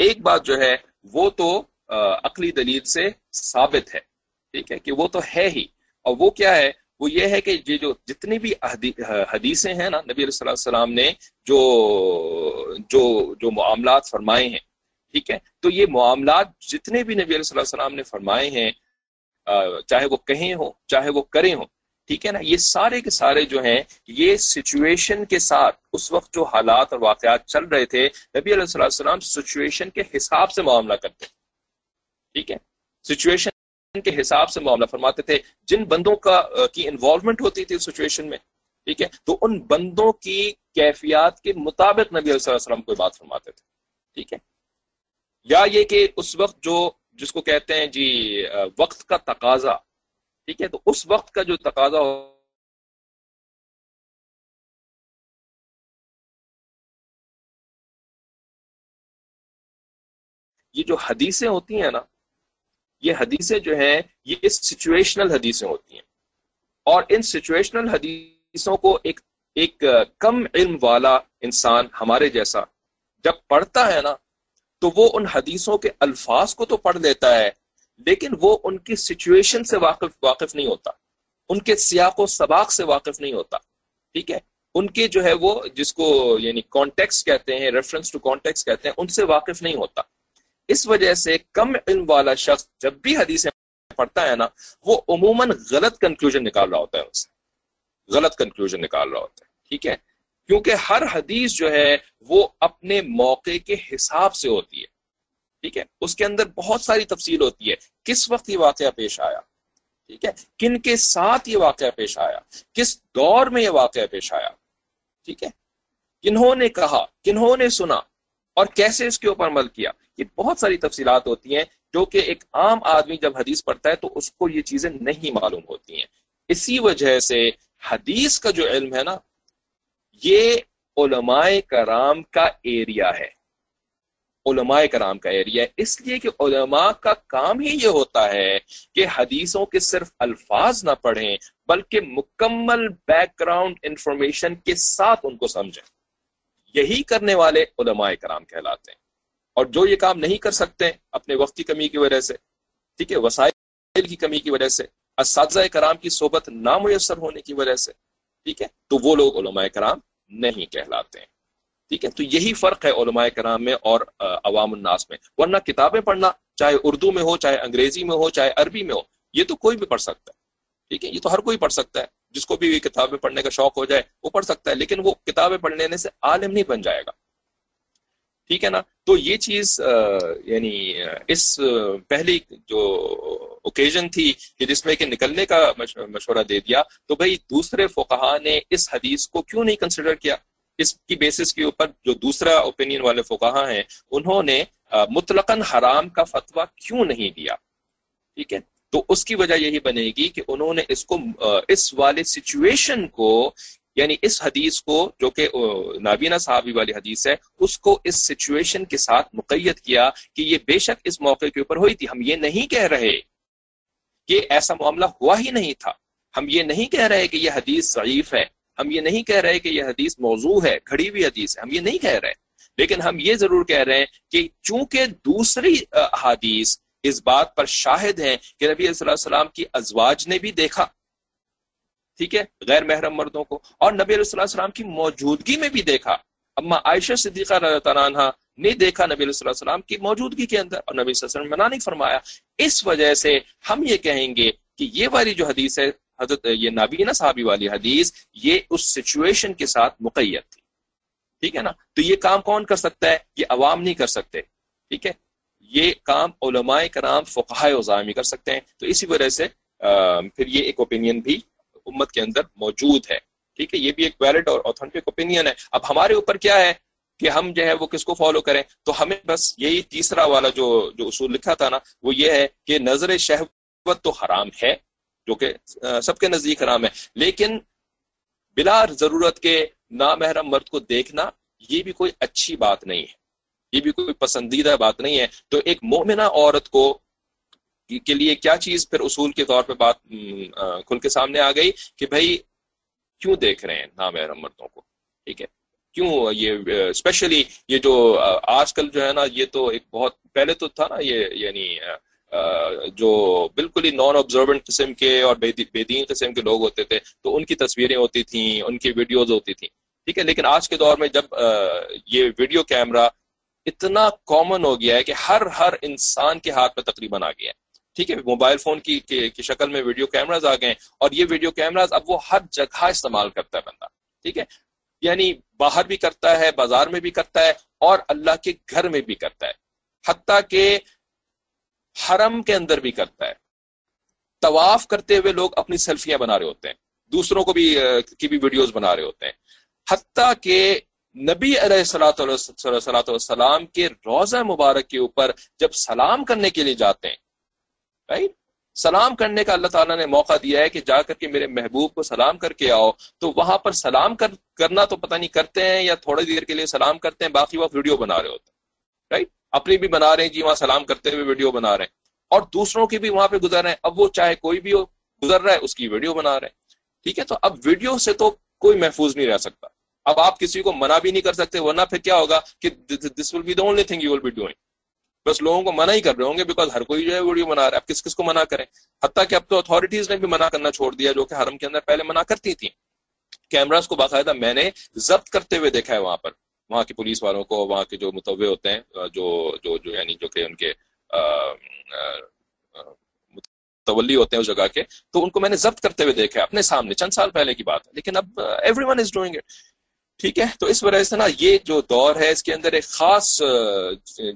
ایک بات جو ہے، وہ تو عقلی دلیل سے ثابت ہے، ٹھیک ہے، کہ وہ تو ہے ہی۔ اور وہ کیا ہے؟ وہ یہ ہے کہ یہ جو جتنی بھی حدیثیں ہیں نا، نبی علیہ السلام نے جو جو جو معاملات فرمائے ہیں، ٹھیک ہے؟ تو یہ معاملات جتنے بھی نبی علیہ السلام نے فرمائے ہیں چاہے وہ کہیں ہوں، چاہے وہ کریں ہوں ٹھیک ہے نا؟ یہ سارے کے سارے جو ہیں، یہ سچویشن کے ساتھ اس وقت جو حالات اور واقعات چل رہے تھے، نبی علیہ السلام سچویشن کے حساب سے معاملہ کرتے ٹھیک ہے؟ سچویشن کے حساب سے معاملہ فرماتے تھے۔ جن بندوں کا کی انوالومنٹ ہوتی تھی سچویشن میں، ٹھیک ہے؟ تو ان بندوں کی کیفیات کے مطابق نبی علیہ السلام کوئی بات فرماتے تھے۔ ٹھیک ہے؟ یا یہ کہ اس وقت جو، جس کو کہتے ہیں جی وقت کا تقاضا ٹھیک ہے، تو اس وقت کا جو تقاضا ہو یہ جو حدیثیں ہوتی ہیں نا، یہ حدیثیں جو ہیں، یہ سچویشنل حدیثیں ہوتی ہیں۔ اور ان سچویشنل حدیثوں کو ایک ایک کم علم والا انسان ہمارے جیسا جب پڑھتا ہے نا، تو وہ ان حدیثوں کے الفاظ کو تو پڑھ لیتا ہے لیکن وہ ان کی سچویشن سے واقف واقف نہیں ہوتا۔ ان کے سیاق و سباق سے واقف نہیں ہوتا۔ ٹھیک ہے؟ ان کے جو ہے وہ جس کو یعنی کانٹیکس کہتے ہیں ریفرنس ٹو کانٹیکس کہتے ہیں، ان سے واقف نہیں ہوتا۔ اس وجہ سے کم علم والا شخص جب بھی حدیث پڑھتا ہے نا، وہ عموماً غلط کنکلوژن نکال رہا ہوتا ہے اس سے۔ غلط کنکلوژن نکال رہا ہوتا ہے۔ ٹھیک ہے؟ کیونکہ ہر حدیث جو ہے وہ اپنے موقع کے حساب سے ہوتی ہے۔ ٹھیک ہے؟ اس کے اندر بہت ساری تفصیل ہوتی ہے۔ کس وقت یہ واقعہ پیش آیا؟ ٹھیک ہے؟ کن کے ساتھ یہ واقعہ پیش آیا؟ کس دور میں یہ واقعہ پیش آیا؟ ٹھیک ہے؟ کنہوں نے کہا؟ کنہوں نے سنا؟ اور کیسے اس کے اوپر عمل کیا؟ یہ بہت ساری تفصیلات ہوتی ہیں جو کہ ایک عام آدمی جب حدیث پڑھتا ہے تو اس کو یہ چیزیں نہیں معلوم ہوتی ہیں۔ اسی وجہ سے حدیث کا جو علم ہے نا، یہ علماء کرام کا ایریا ہے۔ علماء کرام کا ایریا ہے۔ اس لیے کہ علماء کا کام ہی یہ ہوتا ہے کہ حدیثوں کے صرف الفاظ نہ پڑھیں، بلکہ مکمل بیک گراؤنڈ انفارمیشن کے ساتھ ان کو سمجھیں۔ یہی کرنے والے علماء کرام کہلاتے ہیں۔ اور جو یہ کام نہیں کر سکتے اپنے وقت کی کمی کی وجہ سے، ٹھیک ہے، وسائل کی کمی کی وجہ سے، اساتذہ کرام کی صحبت نامیسر ہونے کی وجہ سے، ٹھیک ہے، تو وہ لوگ علماء کرام نہیں کہلاتے ہیں۔ ٹھیک ہے؟ تو یہی فرق ہے علماء کرام میں اور عوام الناس میں۔ ورنہ کتابیں پڑھنا چاہے اردو میں ہو، چاہے انگریزی میں ہو، چاہے عربی میں ہو، یہ تو کوئی بھی پڑھ سکتا ہے۔ ٹھیک ہے؟ یہ تو ہر کوئی پڑھ سکتا ہے۔ جس کو بھی کتابیں پڑھنے کا شوق ہو جائے، وہ پڑھ سکتا ہے، لیکن وہ کتابیں پڑھنے سے عالم نہیں بن جائے گا۔ ٹھیک ہے نا؟ تو یہ چیز یعنی اس پہلی جو اوکیزن تھی کہ جس میں کہ نکلنے کا مشورہ دے دیا، تو بھائی دوسرے فقہا نے اس حدیث کو کیوں نہیں کنسیڈر کیا؟ اس کی بیسس کے اوپر جو دوسرا اوپینین والے فقہا ہیں، انہوں نے مطلقاً حرام کا فتویٰ کیوں نہیں دیا؟ ٹھیک ہے؟ تو اس کی وجہ یہی بنے گی کہ انہوں نے اس کو اس والے سچویشن کو یعنی اس حدیث کو، جو کہ نابینا صحابی والی حدیث ہے، اس کو اس سچویشن کے ساتھ مقید کیا کہ یہ بے شک اس موقع کے اوپر ہوئی تھی۔ ہم یہ نہیں کہہ رہے کہ ایسا معاملہ ہوا ہی نہیں تھا۔ ہم یہ نہیں کہہ رہے کہ یہ حدیث ضعیف ہے۔ ہم یہ نہیں کہہ رہے کہ یہ حدیث موضوع ہے کھڑی ہوئی حدیث ہے، ہم یہ نہیں کہہ رہے۔ لیکن ہم یہ ضرور کہہ رہے ہیں کہ چونکہ دوسری حدیث اس بات پر شاہد ہیں کہ نبی صلی اللہ علیہ وسلم کی ازواج نے بھی دیکھا، ٹھیک ہے، غیر محرم مردوں کو، اور نبی علیہ السلام کی موجودگی میں بھی دیکھا۔ اما عائشہ صدیقہ رضی اللہ عنہ نے دیکھا نبی علیہ السلام کی موجودگی کے اندر، اور نبی صلی اللہ علیہ وسلم منع نہیں فرمایا۔ اس وجہ سے ہم یہ کہیں گے کہ یہ والی جو حدیث ہے حضرت، یہ نابینا صحابی والی حدیث، یہ اس سچویشن کے ساتھ مقید تھی۔ ٹھیک ہے نا؟ تو یہ کام کون کر سکتا ہے؟ یہ عوام نہیں کر سکتے۔ ٹھیک ہے؟ یہ کام علماء کرام فقہ وزامی کر سکتے ہیں۔ تو اسی وجہ سے پھر یہ ایک اوپینین بھی امت کے اندر موجود ہے۔ ٹھیک ہے؟ یہ بھی ایک ویلڈ اور اوتھینٹک اوپینین ہے۔ اب ہمارے اوپر کیا ہے کہ ہم جو ہے وہ کس کو فالو کریں؟ تو ہمیں بس یہی تیسرا والا جو جو اصول لکھا تھا نا، وہ یہ ہے کہ نظر شہوت تو حرام ہے۔ جو کہ سب کے نزدیک حرام ہے۔ لیکن بلا ضرورت کے نامحرم مرد کو دیکھنا یہ بھی کوئی اچھی بات نہیں ہے۔ یہ بھی کوئی پسندیدہ بات نہیں ہے۔ تو ایک مومنہ عورت کو کے لیے کیا چیز پھر اصول کے طور پہ بات کھل کے سامنے آ گئی کہ بھائی کیوں دیکھ رہے ہیں نامحرم مردوں کو؟ ٹھیک ہے۔ کیوں یہ اسپیشلی یہ جو آج کل جو ہے نا یہ تو ایک بہت، پہلے تو تھا نا یہ یعنی جو بالکل ہی نان آبزروینٹ قسم کے اور بے دین قسم کے لوگ ہوتے تھے، تو ان کی تصویریں ہوتی تھیں، ان کی ویڈیوز ہوتی تھیں۔ ٹھیک ہے، لیکن آج کے دور میں جب یہ ویڈیو کیمرہ اتنا کامن ہو گیا ہے کہ ہر ہر انسان کے ہاتھ میں تقریباً آ گیا ہے۔ ٹھیک ہے موبائل فون کی کی شکل میں ویڈیو کیمراز آ گئے اور یہ ویڈیو کیمراز اب وہ ہر جگہ استعمال کرتا ہے بندہ۔ ٹھیک ہے یعنی باہر بھی کرتا ہے، بازار میں بھی کرتا ہے اور اللہ کے گھر میں بھی کرتا ہے۔ حتیٰ کہ حرم کے اندر بھی کرتا ہے۔ طواف کرتے ہوئے لوگ اپنی سیلفیاں بنا رہے ہوتے ہیں۔ دوسروں کو بھی کی بھی ویڈیوز بنا رہے ہوتے ہیں۔ حتیٰ کہ نبی علیہ صلاحت والسلام کے روزہ مبارک کے اوپر جب سلام کرنے کے لیے جاتے ہیں رائٹ سلام کرنے کا اللہ تعالیٰ نے موقع دیا ہے کہ جا کر کے میرے محبوب کو سلام کر کے آؤ۔ تو وہاں پر سلام کر، کرنا تو پتہ نہیں کرتے ہیں یا تھوڑی دیر کے لیے سلام کرتے ہیں، باقی وہ ویڈیو بنا رہے ہوتے ہیں۔ رائٹ اپنی بھی بنا رہے ہیں جی وہاں سلام کرتے ہوئے ویڈیو بنا رہے ہیں۔ اور دوسروں کی بھی وہاں پہ گزر رہے ہیں۔ اب وہ چاہے کوئی بھی ہو، گزر رہا ہے، اس کی ویڈیو بنا رہے ہیں۔ ٹھیک ہے؟ تو اب ویڈیو سے تو کوئی محفوظ نہیں رہ سکتا۔ اب آپ کسی کو منع بھی نہیں کر سکتے، ورنہ پھر کیا ہوگا کہ this will be the only thing you will be doing بس لوگوں کو منع ہی کر رہے ہوں گے بیکاز ہر کوئی جو ہے ویڈیو بنا رہا ہے۔ اب کس کس کو منع کریں؟ حتیٰ کہ اب تو اتھارٹیز نے بھی منع کرنا چھوڑ دیا، جو کہ حرم کے اندر پہلے منع کرتی تھیں۔ کیمراز کو باقاعدہ میں نے ضبط کرتے ہوئے دیکھا ہے وہاں پر۔ وہاں کی پولیس والوں کو، وہاں کے جو متوع ہوتے ہیں جو جو جو یعنی جو کہ ان کے متولی ہوتے ہیں اس جگہ کے، تو ان کو میں نے ضبط کرتے ہوئے دیکھا اپنے سامنے، چند سال پہلے کی بات ہے، لیکن اب everyone is doing it ٹھیک ہے؟ تو اس وجہ سے نا یہ جو دور ہے، اس کے اندر ایک خاص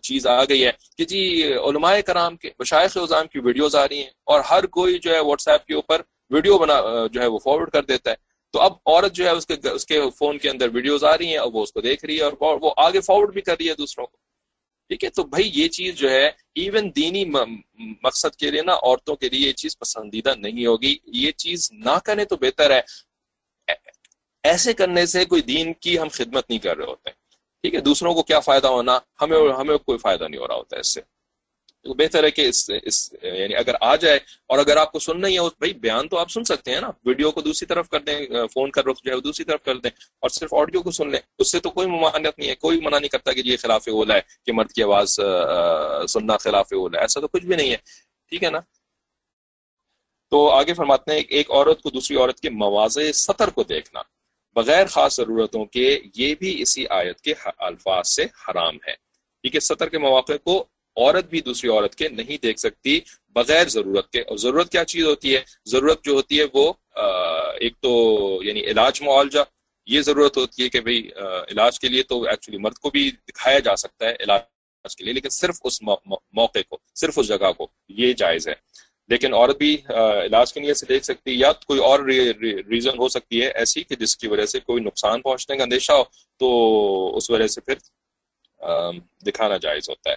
چیز آ گئی ہے کہ جی علماء کرام کے مشائق اظام کی ویڈیوز آ رہی ہیں اور ہر کوئی جو ہے واٹس ایپ کے اوپر ویڈیو بنا جو ہے وہ فارورڈ کر دیتا ہے۔ تو اب عورت جو ہے اس کے اس کے فون کے اندر ویڈیوز آ رہی ہیں اور وہ اس کو دیکھ رہی ہے اور وہ آگے فارورڈ بھی کر رہی ہے دوسروں کو۔ ٹھیک ہے؟ تو بھائی یہ چیز جو ہے ایون دینی مقصد کے لیے نا عورتوں کے لیے یہ چیز پسندیدہ نہیں ہوگی۔ یہ چیز نہ کریں تو بہتر ہے۔ ایسے کرنے سے کوئی دین کی ہم خدمت نہیں کر رہے ہوتے۔ ٹھیک ہے؟ دوسروں کو کیا فائدہ ہونا؟ ہمیں ہمیں کوئی فائدہ نہیں ہو رہا ہوتا ہے اس سے۔ تو بہتر ہے کہ اس اس یعنی اگر آ جائے اور اگر آپ کو سننا ہی ہے، بھائی بیان تو آپ سن سکتے ہیں نا۔ ویڈیو کو دوسری طرف کر دیں فون کر رخ جو ہے دوسری طرف کر دیں اور صرف آڈیو کو سن لیں۔ اس سے تو کوئی ممانعت نہیں ہے، کوئی منع نہیں کرتا کہ یہ خلاف اولا ہے کہ مرد کی آواز سننا خلاف اولا ہے ایسا تو کچھ بھی نہیں ہے۔ ٹھیک ہے نا؟ تو آگے فرماتے ہیں، ایک عورت کو دوسری عورت کے مواضع سطر کو دیکھنا بغیر خاص ضرورتوں کے یہ بھی اسی آیت کے الفاظ سے حرام ہے۔ ٹھیک ہے، سطر کے مواقع کو عورت بھی دوسری عورت کے نہیں دیکھ سکتی بغیر ضرورت کے۔ اور ضرورت کیا چیز ہوتی ہے؟ ضرورت جو ہوتی ہے وہ ایک تو یعنی علاج معالجہ، یہ ضرورت ہوتی ہے کہ بھئی علاج کے لیے تو ایکچولی مرد کو بھی دکھایا جا سکتا ہے علاج کے لیے، لیکن صرف اس موقع کو، صرف اس جگہ کو، یہ جائز ہے۔ لیکن عورت بھی علاج کی نیت سے دیکھ سکتی ہے، یا کوئی اور ریزن ہو سکتی ہے ایسی کہ جس کی وجہ سے کوئی نقصان پہنچنے کا اندیشہ ہو، تو اس وجہ سے پھر دکھانا جائز ہوتا ہے۔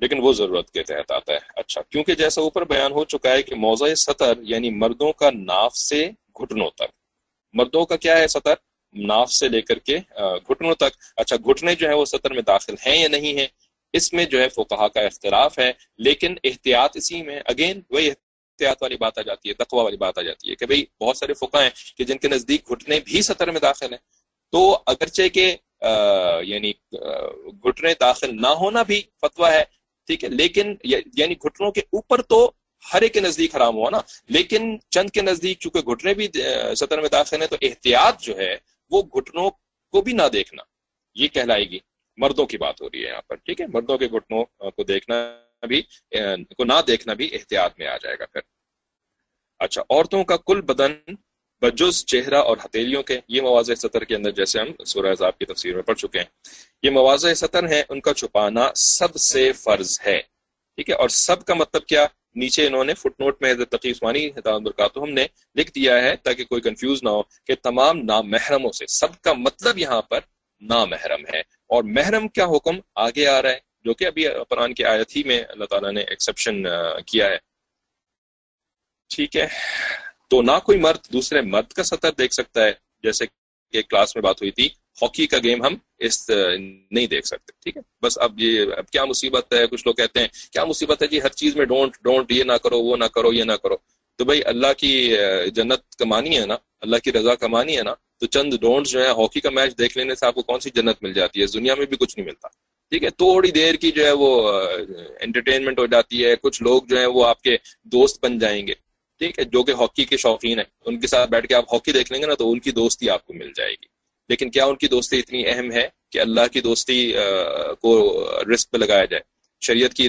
لیکن وہ ضرورت کے تحت آتا ہے۔ اچھا کیونکہ جیسا اوپر بیان ہو چکا ہے کہ موضع سطر یعنی مردوں کا ناف سے گھٹنوں تک۔ مردوں کا کیا ہے سطر؟ ناف سے لے کر کے گھٹنوں تک۔ اچھا گھٹنے جو ہے وہ سطر میں داخل ہیں یا نہیں ہیں؟ اس میں جو ہے فقہا کا اختلاف ہے، لیکن احتیاط اسی میں۔ اگین وہی احتیاط والی بات آ جاتی ہے، تقوی والی بات آ جاتی ہے کہ بھئی بہت سارے فقہ ہیں کہ جن کے نزدیک گھٹنے بھی سطر میں داخل ہیں۔ تو اگرچہ کہ یعنی گھٹنے داخل نہ ہونا بھی فتویٰ ہے ٹھیک ہے، لیکن یعنی گھٹنوں کے اوپر تو ہر ایک کے نزدیک حرام ہوا نا، لیکن چند کے نزدیک چونکہ گھٹنے بھی سطر میں داخل ہیں، تو احتیاط جو ہے وہ گھٹنوں کو بھی نہ دیکھنا، یہ کہلائے گی۔ مردوں کی بات ہو رہی ہے یہاں پر، ٹھیک ہے؟ مردوں کے گھٹنوں کو دیکھنا بھی کو نہ دیکھنا بھی احتیاط میں آ جائے گا پھر۔ اچھا عورتوں کا کل بدن بجز چہرہ اور ہتھیلیوں کے یہ مواضع سطر کے اندر جیسے ہم سورہ عذاب کی تفسیر میں پڑھ چکے ہیں۔ یہ مواضع سطر ہیں، ان کا چھپانا سب سے فرض ہے۔ ٹھیک ہے؟ اور سب کا مطلب کیا؟ نیچے انہوں نے فٹ نوٹ میں تقیسمانی برکات ہم نے لکھ دیا ہے تاکہ کوئی کنفیوز نہ ہو کہ تمام نامحرموں سے، سب کا مطلب یہاں پر نامحرم ہے۔ اور محرم کیا حکم آگے آ رہا ہے؟ جو کہ ابھی قرآن کی آیت ہی میں اللہ تعالیٰ نے ایکسیپشن کیا ہے۔ ٹھیک ہے؟ تو نہ کوئی مرد دوسرے مرد کا سطر دیکھ سکتا ہے۔ جیسے کہ کلاس میں بات ہوئی تھی، ہاکی کا گیم ہم اس، نہیں دیکھ سکتے، ٹھیک ہے؟ بس اب یہ، اب کیا مصیبت ہے؟ کچھ لوگ کہتے ہیں، کیا مصیبت ہے؟ جی ہر چیز میں ڈونٹ ڈونٹ یہ نہ کرو، وہ نہ کرو، یہ نہ کرو۔ تو بھائی اللہ کی جنت کمانی ہے نا؟ اللہ کی رضا کمانی ہے نا؟ تو چند ڈونٹ جو ہے ہاکی کا میچ دیکھ لینے سے آپ کو کون سی جنت مل جاتی ہے؟ اس دنیا میں بھی کچھ نہیں ملتا، ٹھیک ہے؟ تھوڑی دیر کی جو ہے وہ انٹرٹینمنٹ ہو جاتی ہے، کچھ لوگ جو ہیں وہ آپ کے دوست بن جائیں گے۔ ٹھیک ہے، جو کہ ہاکی کے شوقین ہیں۔ ان کے ساتھ بیٹھ کے آپ ہاکی دیکھ لیں گے نا تو ان کی دوستی آپ کو مل جائے گی۔ لیکن کیا ان کی دوستی اتنی اہم ہے کہ اللہ کی دوستی کو رسک پہ لگایا جائے، شریعت کی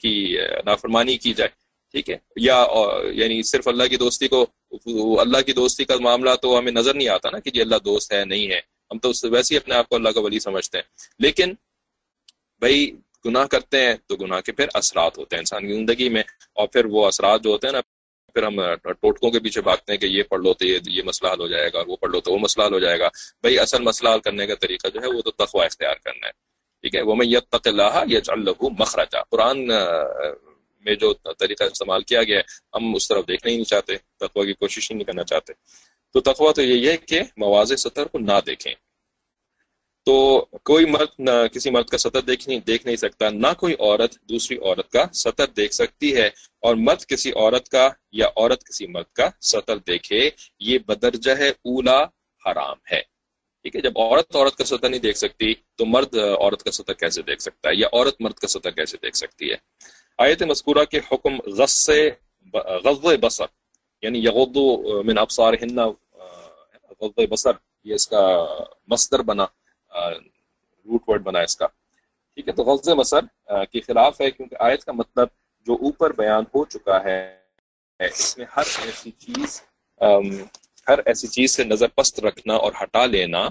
کی نافرمانی کی جائے، ٹھیک ہے؟ یا یعنی صرف اللہ کی دوستی کو اللہ کی دوستی کا معاملہ تو ہمیں نظر نہیں آتا نا کہ جی اللہ دوست ہے، نہیں ہے۔ ہم تو ویسے ہی اپنے آپ کو اللہ کا ولی سمجھتے ہیں۔ لیکن بھائی، گناہ کرتے ہیں تو گناہ کے پھر اثرات ہوتے ہیں انسان کی زندگی میں۔ اور پھر وہ اثرات جو ہوتے ہیں نا پھر ہم ٹوٹکوں کے پیچھے بھاگتے ہیں کہ یہ پڑھ لو تو یہ مسئلہ حل ہو جائے گا وہ پڑھ لو تو وہ مسئلہ حل ہو جائے گا۔ بھائی اصل مسئلہ حل کرنے کا طریقہ جو ہے وہ تو تخوا اختیار کرنا ہے، ٹھیک ہے؟ وہ میں یب تق اللہ یہ اللہ مخرجہ قرآن میں جو طریقہ استعمال کیا گیا ہے، ہم اس طرف دیکھنا ہی نہیں چاہتے تقوا کی کوشش ہی نہیں کرنا چاہتے۔ تو تقوا تو یہی ہے کہ مواز سطر کو نہ دیکھیں۔ تو کوئی مرد نہ کسی مرد کا سطر دیکھ نہیں دیکھ نہیں سکتا، نہ کوئی عورت دوسری عورت کا سطر دیکھ سکتی ہے۔ اور مرد کسی عورت کا یا عورت کسی مرد کا سطر دیکھے، یہ بدرجہ ہے، اولا حرام ہے۔ ٹھیک ہے، جب عورت عورت کا سطر نہیں دیکھ سکتی، تو مرد عورت کا سطر کیسے دیکھ سکتا ہے؟ یا عورت مرد کا سطر کیسے دیکھ سکتی ہے؟ آیت مذکورہ کے حکم غص غز بصر یعنی یغدو من ابصار ہن غز بصر، یہ اس کا مصدر بنا۔ روٹ ورڈ بنا اس کا۔ ٹھیک ہے، تو غز مصر کے خلاف ہے، کیونکہ آیت کا مطلب جو اوپر بیان ہو چکا ہے، اس میں ہر ایسی چیز ہر ایسی چیز سے نظر پست رکھنا اور ہٹا لینا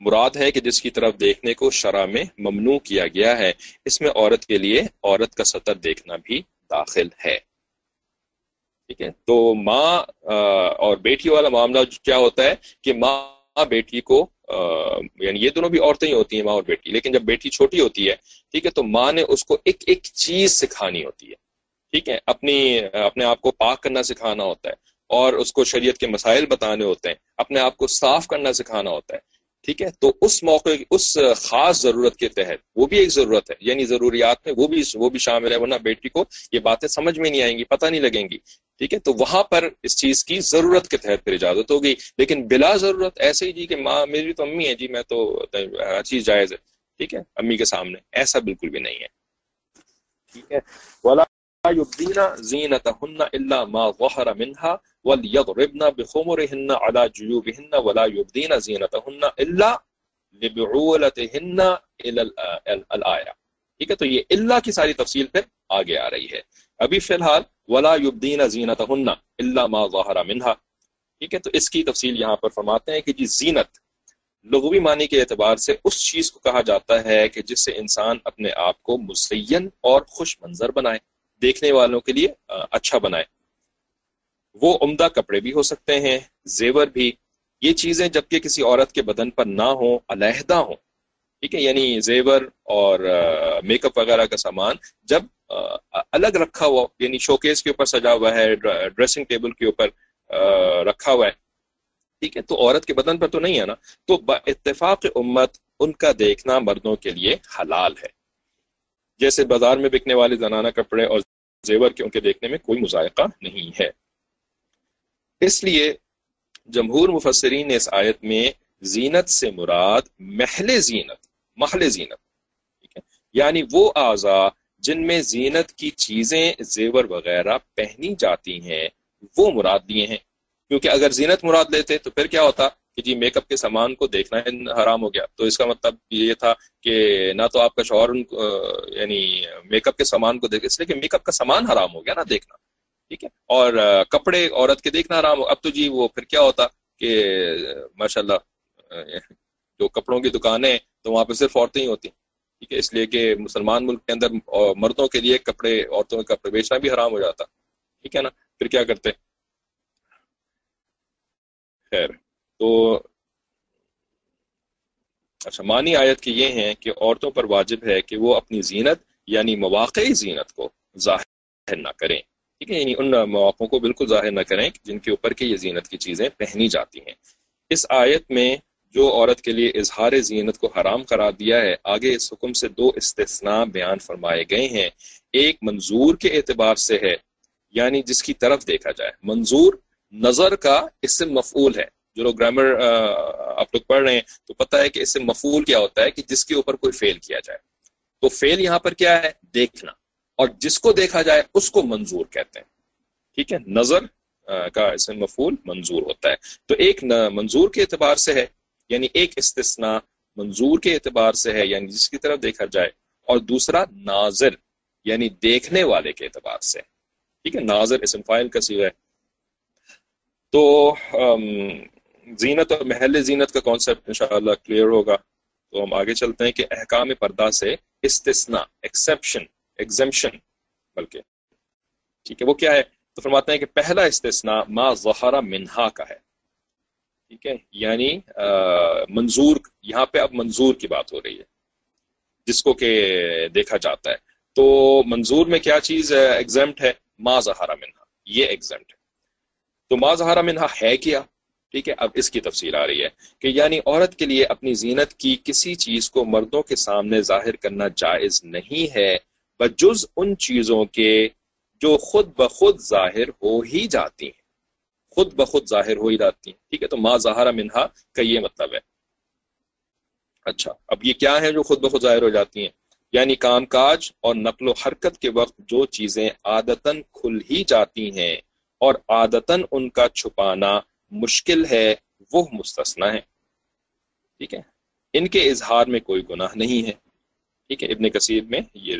مراد ہے کہ جس کی طرف دیکھنے کو شرح میں ممنوع کیا گیا ہے، اس میں عورت کے لیے عورت کا سطر دیکھنا بھی داخل ہے۔ ٹھیک ہے، تو ماں اور بیٹی والا معاملہ کیا ہوتا ہے؟ کہ ماں بیٹی کو یعنی یہ دونوں بھی عورتیں ہی ہوتی ہیں، ماں اور بیٹی، لیکن جب بیٹی چھوٹی ہوتی ہے، ٹھیک ہے، تو ماں نے اس کو ایک ایک چیز سکھانی ہوتی ہے، ٹھیک ہے، اپنی، اپنے آپ کو پاک کرنا سکھانا ہوتا ہے، اور اس کو شریعت کے مسائل بتانے ہوتے ہیں، اپنے آپ کو صاف کرنا سکھانا ہوتا ہے، ٹھیک ہے، تو اس موقع، اس خاص ضرورت کے تحت وہ بھی ایک ضرورت ہے یعنی ضروریات میں وہ بھی وہ بھی شامل ہے، ورنہ بیٹی کو یہ باتیں سمجھ میں نہیں آئیں گی، پتہ نہیں لگیں گی ٹھیک ہے؟ تو وہاں پر اس چیز کی ضرورت کے تحت پھر اجازت ہوگی۔ لیکن بلا ضرورت ایسے ہی جی کہ ماں، میری تو امی ہے جی میں تو ہر چیز جائز ہے۔ ٹھیک ہے؟ امی کے سامنے۔ ایسا بالکل بھی نہیں ہے۔ ٹھیک ہے؟ ولا يبدين زينتهن الا لبعولتهن الى الايه ٹھیک ہے؟ تو یہ اللہ کی ساری تفصیل پھر آگے آ رہی ہے۔ ابھی فی الحال ولا يبدين زينتهن الا ما ظهر منها۔ ٹھیک ہے؟ تو اس کی تفصیل یہاں پر فرماتے ہیں کہ جی زینت، لغوی معنی کے اعتبار سے اس چیز کو کہا جاتا ہے کہ جس سے انسان اپنے آپ کو مزین اور خوش منظر بنائے، دیکھنے والوں کے لیے اچھا بنائے۔ وہ عمدہ کپڑے بھی ہو سکتے ہیں، زیور بھی۔ یہ چیزیں جبکہ کسی عورت کے بدن پر نہ ہوں، علیحدہ ہوں ٹھیک ہے یعنی زیور اور میک اپ وغیرہ کا سامان جب الگ رکھا ہوا یعنی شوکیس کے اوپر سجا ہوا ہے ڈریسنگ ٹیبل کے اوپر رکھا ہوا ہے، ٹھیک ہے، تو عورت کے بدن پر تو نہیں ہے نا، تو با اتفاق امت ان کا دیکھنا مردوں کے لیے حلال ہے۔ جیسے بازار میں بکنے والے زنانہ کپڑے اور زیور کے ان کے دیکھنے میں کوئی مذائقہ نہیں ہے۔ اس لیے جمہور مفسرین نے اس آیت میں زینت سے مراد محل زینت محل زینت، ٹھیک ہے؟ یعنی وہ اعضا جن میں زینت کی چیزیں، زیور وغیرہ پہنی جاتی ہیں، وہ مراد دیے ہیں۔ کیونکہ اگر زینت مراد لیتے تو پھر کیا ہوتا کہ جی میک اپ کے سامان کو دیکھنا حرام ہو گیا۔ تو اس کا مطلب یہ تھا کہ نہ تو آپ کا شوہر یعنی میک اپ کے سامان کو دیکھ اس لیے کہ میک اپ کا سامان حرام ہو گیا نا دیکھنا، ٹھیک ہے؟ اور کپڑے عورت کے دیکھنا حرام ہو۔ اب تو جی وہ پھر کیا ہوتا کہ ماشاء اللہ جو کپڑوں کی دکانیں تو وہاں پہ صرف عورتیں ہی ہوتی ٹھیک ہے؟ اس لیے کہ مسلمان ملک کے اندر مردوں کے لیے کپڑے، عورتوں کے کپڑے بیچنا بھی حرام ہو جاتا، ٹھیک ہے نا؟ پھر کیا کرتے؟ خیر، تو اچھا معنی آیت کی یہ ہیں کہ عورتوں پر واجب ہے کہ وہ اپنی زینت یعنی مواقعی زینت کو ظاہر نہ کریں، ٹھیک ہے؟ یعنی ان مواقعوں کو بالکل ظاہر نہ کریں جن کے اوپر کے یہ زینت کی چیزیں پہنی جاتی ہیں۔ اس آیت میں جو عورت کے لیے اظہار زینت کو حرام قرار دیا ہے، آگے اس حکم سے دو استثناء بیان فرمائے گئے ہیں۔ ایک منظور کے اعتبار سے ہے یعنی جس کی طرف دیکھا جائے۔ منظور نظر کا اسم مفعول ہے۔ جو لوگ گرامر آپ لوگ پڑھ رہے ہیں تو پتہ ہے کہ اس سے مفول کیا ہوتا ہے کہ جس کے اوپر کوئی فیل کیا جائے۔ تو فیل یہاں پر کیا ہے؟ دیکھنا۔ اور جس کو دیکھا جائے، اس کو منظور کہتے ہیں۔ ٹھیک ہے؟ نظر کا اس میں مفول منظور ہوتا ہے۔ تو ایک منظور کے اعتبار سے ہے۔ یعنی ایک استثناء منظور کے اعتبار سے ہے یعنی جس کی طرف دیکھا جائے، اور دوسرا ناظر یعنی دیکھنے والے کے اعتبار سے۔ ٹھیک ہے، ناظر اسم فائل کا سیغ ہے۔ تو زینت اور محل زینت کا کانسیپٹ انشاءاللہ کلیئر ہوگا۔ تو ہم آگے چلتے ہیں کہ احکام پردہ سے استثناء ایکسیپشن ایگزمشن بلکہ۔ ٹھیک ہے، وہ کیا ہے؟ تو فرماتے ہیں کہ پہلا استثناء ما ظہر منہا کا ہے۔ ٹھیک ہے؟ یعنی منظور، یہاں پہ اب منظور کی بات ہو رہی ہے، جس کو کہ دیکھا جاتا ہے۔ تو منظور میں کیا چیز ایگزمٹ ہے، ما ظہر منہا یہ ایگزمٹ ہے۔ تو ما ظہر منہا ہے کیا؟ ٹھیک ہے؟ اب اس کی تفصیل آ رہی ہے کہ یعنی عورت کے لیے اپنی زینت کی کسی چیز کو مردوں کے سامنے ظاہر کرنا جائز نہیں ہے، بجز ان چیزوں کے جو خود بخود ظاہر ہو ہی جاتی ہیں۔ خود بخود ظاہر ہو ہی جاتی ہیں۔ ٹھیک ہے، تو ما ظاہر منہا کا یہ مطلب ہے۔ اچھا اب یہ کیا ہے جو خود بخود ظاہر ہو جاتی ہیں؟ یعنی کام کاج اور نقل و حرکت کے وقت جو چیزیں عادتاً کھل ہی جاتی ہیں اور عادتاً ان کا چھپانا مشکل ہے، وہ مستثنا ہے ٹھیک ہے، ان کے اظہار میں کوئی گناہ نہیں ہے۔ ٹھیک ہے، ابن کثیر میں یہ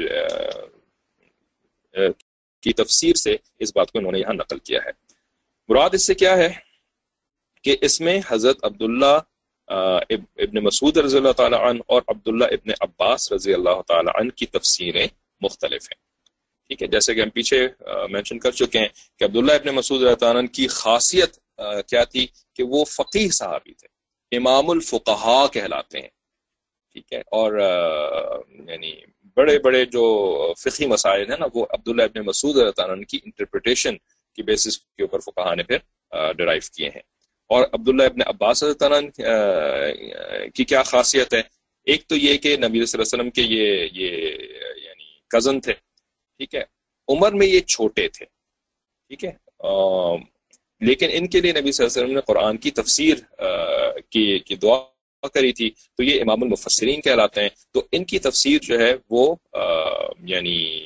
کی تفسیر سے اس بات کو انہوں نے یہاں نقل کیا ہے۔ مراد اس سے کیا ہے کہ اس میں حضرت عبداللہ ابن مسعود رضی اللہ تعالیٰ عنہ اور عبداللہ ابن عباس رضی اللہ تعالیٰ عنہ کی تفسیریں مختلف ہیں۔ ٹھیک ہے، جیسے کہ ہم پیچھے مینشن کر چکے ہیں کہ عبداللہ ابن مسعود رضی اللہ تعالیٰ عنہ کی خاصیت کیا تھی کہ وہ فقیح صحابی تھے، امام الفقہا کہلاتے ہیں۔ ٹھیک ہے، اور یعنی بڑے بڑے جو فقی مسائل ہیں نا، وہ عبداللہ ابن مسعود اللہ تعالیٰ کی انٹرپریٹیشن کی بیسس کے اوپر فقہ نے پھر ڈرائیو کیے ہیں۔ اور عبداللہ ابن عباس تعالیٰ کی کیا خاصیت ہے؟ ایک تو یہ کہ نبی صلی اللہ علیہ وسلم کے یہ یہ یعنی کزن تھے ٹھیک ہے؟ عمر میں یہ چھوٹے تھے ٹھیک ہے؟ لیکن ان کے لیے نبی صلی اللہ علیہ وسلم نے قرآن کی تفسیر کی, کی دعا کری تھی۔ تو یہ امام المفسرین کہلاتے ہیں۔ تو ان کی تفسیر جو ہے وہ یعنی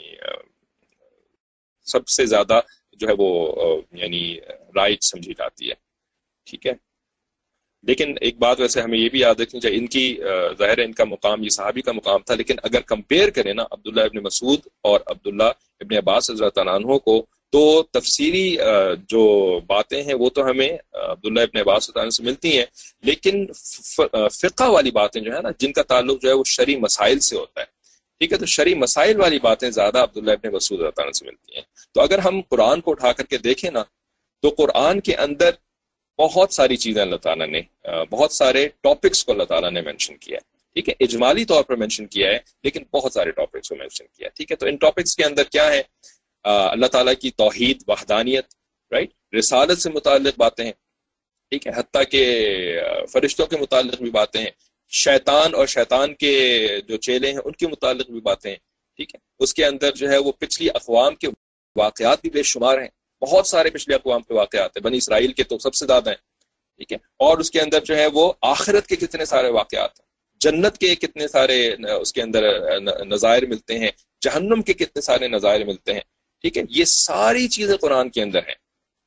سب سے زیادہ جو ہے وہ یعنی رائٹ سمجھی جاتی ہے۔ ٹھیک ہے؟ لیکن ایک بات ویسے ہمیں یہ بھی یاد رکھنی چاہیے، ان کی ظاہر ان کا مقام، یہ صحابی کا مقام تھا، لیکن اگر کمپیئر کریں نا عبداللہ ابن مسعود اور عبداللہ ابن عباس رضی اللہ عنہ کو، تو تفسیری جو باتیں ہیں وہ تو ہمیں عبداللہ ابن عباس سے ملتی ہیں۔ لیکن فقہ والی باتیں جو ہے نا، جن کا تعلق جو ہے وہ شرع مسائل سے ہوتا ہے۔ ٹھیک ہے، تو شرع مسائل والی باتیں زیادہ عبداللہ ابن مسعود عنہ سے ملتی ہیں۔ تو اگر ہم قرآن کو اٹھا کر کے دیکھیں نا، تو قرآن کے اندر بہت ساری چیزیں اللہ تعالیٰ نے بہت سارے ٹاپکس کو اللہ تعالیٰ نے مینشن کیا ہے۔ ٹھیک ہے، اجمالی طور پر مینشن کیا ہے، لیکن بہت سارے ٹاپکس کو مینشن کیا ہے۔ ٹھیک ہے، تو ان ٹاپکس کے اندر کیا ہے؟ اللہ تعالیٰ کی توحید، وحدانیت رائٹ رسالت سے متعلق باتیں ہیں۔ ٹھیک ہے، حتیٰ کہ فرشتوں کے متعلق بھی باتیں ہیں۔ شیطان اور شیطان کے جو چیلے ہیں، ان کے متعلق بھی باتیں ہیں، ٹھیک ہے؟ اس کے اندر جو ہے وہ پچھلی اقوام کے واقعات بھی بے شمار ہیں۔ بہت سارے پچھلے اقوام کے واقعات ہیں، بنی اسرائیل کے تو سب سے زیادہ ہیں، ٹھیک ہے؟ اور اس کے اندر جو ہے وہ آخرت کے کتنے سارے واقعات ہیں۔ جنت کے کتنے سارے اس کے اندر نظائر ملتے ہیں، جہنم کے کتنے سارے نظائر ملتے ہیں، ٹھیک ہے؟ یہ ساری چیزیں قرآن کے اندر ہیں۔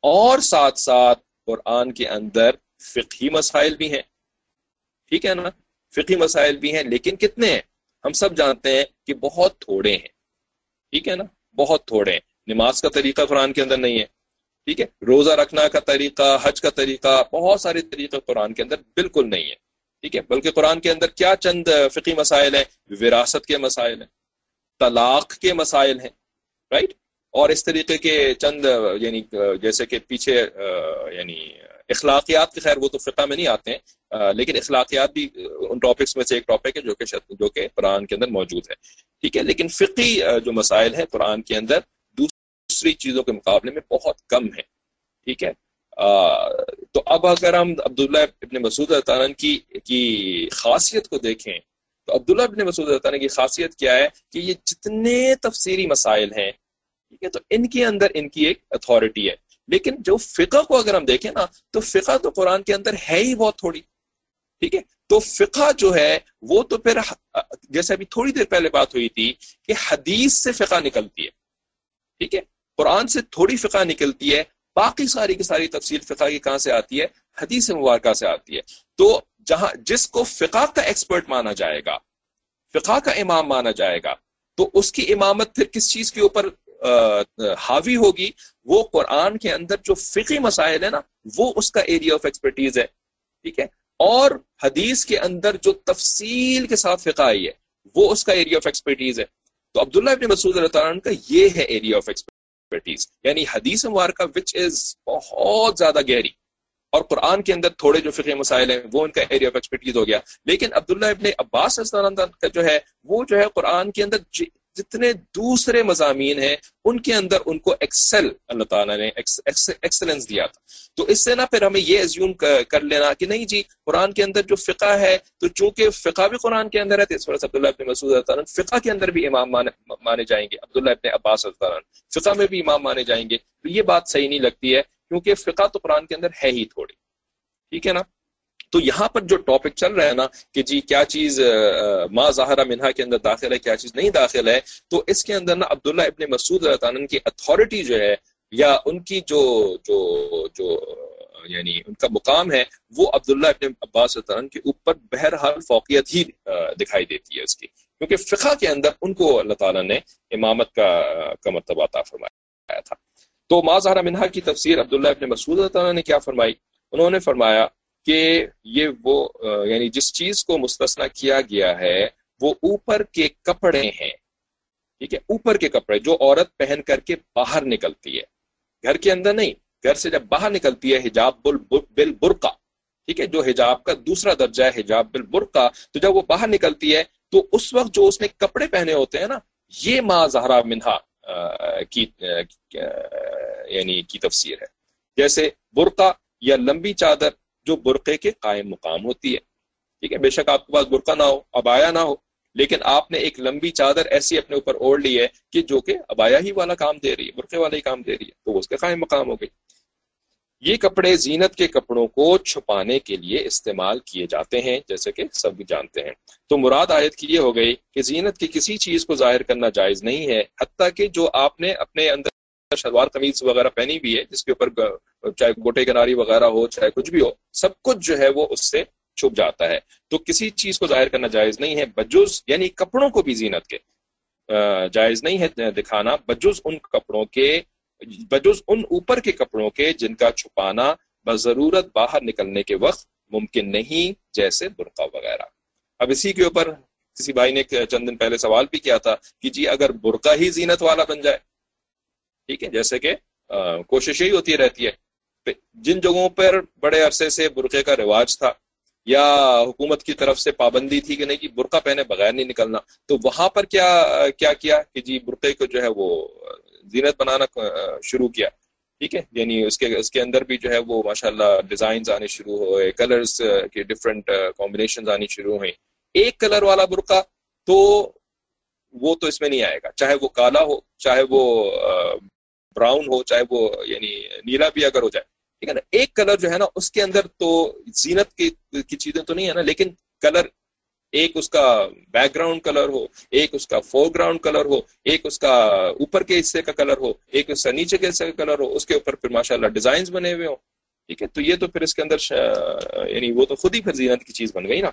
اور ساتھ ساتھ قرآن کے اندر فقہی مسائل بھی ہیں، ٹھیک ہے نا؟ فقہی مسائل بھی ہیں، لیکن کتنے ہیں؟ ہم سب جانتے ہیں کہ بہت تھوڑے ہیں۔ ٹھیک ہے نا؟ بہت تھوڑے ہیں۔ نماز کا طریقہ قرآن کے اندر نہیں ہے۔ ٹھیک ہے؟ روزہ رکھنا کا طریقہ، حج کا طریقہ، بہت سارے طریقے قرآن کے اندر بالکل نہیں ہے ٹھیک ہے؟ بلکہ قرآن کے اندر کیا چند فقی مسائل ہیں؟ وراثت کے مسائل ہیں۔ طلاق کے مسائل ہیں۔ رائٹ اور اس طریقے کے چند یعنی جیسے کہ پیچھے یعنی اخلاقیات کے خیر وہ تو فقہ میں نہیں آتے ہیں۔ لیکن اخلاقیات بھی، ان ٹاپکس میں سے ایک ٹاپک ہے جو کہ جو کہ قرآن کے اندر موجود ہے۔ ٹھیک ہے، لیکن فقی جو مسائل ہیں قرآن کے اندر، دوسری چیزوں کے مقابلے میں بہت کم ہے ٹھیک ہے؟ تو اب اگر ہم عبداللہ ابن مسعود تعالیٰ کی کی خاصیت کو دیکھیں، تو عبداللہ ابن مسعود تعالیٰ کی خاصیت کیا ہے کہ یہ جتنے تفسیری مسائل ہیں، ٹھیک ہے، تو ان کے اندر ان کی ایک اتھارٹی ہے۔ لیکن جو فقہ کو اگر ہم دیکھیں نا، تو فقہ تو قرآن کے اندر ہے ہی بہت تھوڑی۔ ٹھیک ہے؟ تو فقہ جو ہے، وہ تو پھر جیسے ابھی تھوڑی دیر پہلے بات ہوئی تھی کہ حدیث سے فقہ نکلتی ہے۔ ٹھیک ہے؟ قرآن سے تھوڑی فقہ نکلتی ہے، باقی ساری کی ساری تفصیل فقہ کی کہاں سے آتی ہے؟ حدیث مبارکہ سے آتی ہے۔ تو جہاں جس کو فقہ کا ایکسپرٹ مانا جائے گا، فقہ کا امام مانا جائے گا، تو اس کی امامت پھر کس چیز کے اوپر حاوی ہوگی؟ وہ قرآن کے اندر جو فقی مسائل ہے نا، وہ اس کا ایریا آف ایکسپرٹیز ہے۔ ٹھیک ہے؟ اور حدیث کے اندر جو تفصیل کے ساتھ فقہ آئی ہے، وہ اس کا ایریا آف ایکسپرٹیز ہے۔ تو عبداللہ ابن مسعود اللہ تعالیٰ کا یہ ہے ایریا آف ایکسپرٹیز یعنی حدیث مبارکہ وچ از بہت زیادہ گہری۔ اور قرآن کے اندر تھوڑے جو فقہ مسائل ہیں، وہ ان کا ایریا آف ایکسپرٹیز ہو گیا۔ لیکن عبداللہ ابن عباس کا جو ہے، وہ جو ہے قرآن کے اندر جتنے دوسرے مضامین ہیں، ان کے اندر ان کو ایکسل اللہ تعالیٰ نے ایکسلنس دیا تھا۔ تو اس سے نا پھر ہمیں یہ ایزیوم کر لینا کہ نہیں جی قرآن کے اندر جو فقہ ہے، تو چونکہ فقہ بھی قرآن کے اندر ہے، تو اس وجہ سے عبداللہ ابن مسعود اللہ تعالیٰ فقہ کے اندر بھی امام مانے جائیں گے۔ عبداللہ ابن عباس اللہ تعالیٰ فقہ میں بھی امام مانے جائیں گے۔ تو یہ بات صحیح نہیں لگتی ہے، کیونکہ فقہ تو قرآن کے اندر ہے ہی تھوڑی۔ ٹھیک ہے نا؟ تو یہاں پر جو ٹاپک چل رہا ہے نا کہ جی کیا چیز ما ظاہرہ منہا کے اندر داخل ہے، کیا چیز نہیں داخل ہے، تو اس کے اندر نا عبداللہ ابن مسعود اللہ تعالیٰ کی اتھارٹی جو ہے یا ان کی جو جو جو یعنی ان کا مقام ہے، وہ عبداللہ ابن عباس تعالیٰ کے اوپر بہرحال فوقیت ہی دکھائی دیتی ہے اس کی۔ کیونکہ فقہ کے اندر ان کو اللہ تعالیٰ نے امامت کا کا مرتبہ عطا فرمایا تھا۔ تو ما ظاہرہ منہا کی تفسیر عبداللہ ابن مسعود اللہ تعالیٰ نے کیا فرمائی؟ انہوں نے فرمایا کہ یہ وہ یعنی جس چیز کو مستثنا کیا گیا ہے، وہ اوپر کے کپڑے ہیں۔ ٹھیک ہے؟ اوپر کے کپڑے، جو عورت پہن کر کے باہر نکلتی ہے۔ گھر کے اندر نہیں، گھر سے جب باہر نکلتی ہے، حجاب بل برقع ٹھیک ہے؟ جو حجاب کا دوسرا درجہ ہے، حجاب بل برقع تو جب وہ باہر نکلتی ہے، تو اس وقت جو اس نے کپڑے پہنے ہوتے ہیں نا، یہ ماں زہرا منہا کی یعنی کی تفسیر ہے۔ جیسے برقع یا لمبی چادر جو برقعے کے قائم مقام ہوتی ہے۔ ٹھیک ہے، بے شک آپ کے پاس برقع نہ ہو، ابایا نہ ہو، لیکن آپ نے ایک لمبی چادر ایسی اپنے اوپر اوڑھ لی ہے کہ جو کہ ابایا ہی والا کام دے رہی ہے، برقعے والا ہی کام دے رہی ہے، تو اس کے قائم مقام ہو گئی۔ یہ کپڑے زینت کے کپڑوں کو چھپانے کے لیے استعمال کیے جاتے ہیں، جیسے کہ سب جانتے ہیں۔ تو مراد آیت کی یہ ہو گئی کہ زینت کی کسی چیز کو ظاہر کرنا جائز نہیں ہے، حتیٰ کہ جو آپ نے اپنے اندر شلوار قمیض وغیرہ پہنی بھی ہے، جس کے اوپر چاہے گوٹے کناری وغیرہ ہو، چاہے کچھ بھی ہو، سب کچھ جو ہے وہ اس سے چھپ جاتا ہے۔ تو کسی چیز کو ظاہر کرنا جائز نہیں ہے۔ بجز یعنی کپڑوں کو بھی زینت کے جائز نہیں ہے دکھانا۔ بجز ان کپڑوں کے، بجز ان اوپر کے کپڑوں کے جن کا چھپانا بضرورت باہر نکلنے کے وقت ممکن نہیں، جیسے برقع وغیرہ۔ اب اسی کے اوپر کسی بھائی نے چند دن پہلے سوال بھی کیا تھا کہ جی اگر برقع ہی زینت والا بن جائے، ٹھیک ہے، جیسے کہ کوشش یہی ہوتی رہتی ہے۔ جن جگہوں پر بڑے عرصے سے برقعے کا رواج تھا، یا حکومت کی طرف سے پابندی تھی کہ نہیں کہ برقع پہنے بغیر نہیں نکلنا، تو وہاں پر کیا کیا کیا کہ جی برقعے کو جو ہے وہ زینت بنانا شروع کیا؟ ٹھیک ہے؟ یعنی اس کے اس کے اندر بھی جو ہے وہ ماشاء اللہ ڈیزائنز آنے شروع ہوئے کلرز کے ڈفرینٹ کمبینیشن آنی شروع ہوئے ایک کلر والا برقع تو وہ تو اس میں نہیں آئے گا، چاہے وہ کالا ہو، چاہے وہ براؤن ہو، چاہے وہ یعنی نیلا بھی اگر ہو جائے۔ ٹھیک ہے نا؟ ایک کلر جو ہے نا، اس کے اندر تو زینت کی کی چیزیں تو نہیں ہے نا، لیکن کلر، ایک اس کا بیک گراؤنڈ کلر ہو، ایک اس کا فور گراؤنڈ کلر ہو، ایک اس کا اوپر کے حصے کا کلر ہو، ایک اس کا نیچے کے حصے کا کلر ہو، اس کے اوپر پھر ماشاء اللہ ڈیزائنس بنے ہوئے ہوں۔ ٹھیک ہے؟ تو یہ تو پھر اس کے اندر یعنی وہ تو خود ہی پھر زینت کی چیز بن گئی نا۔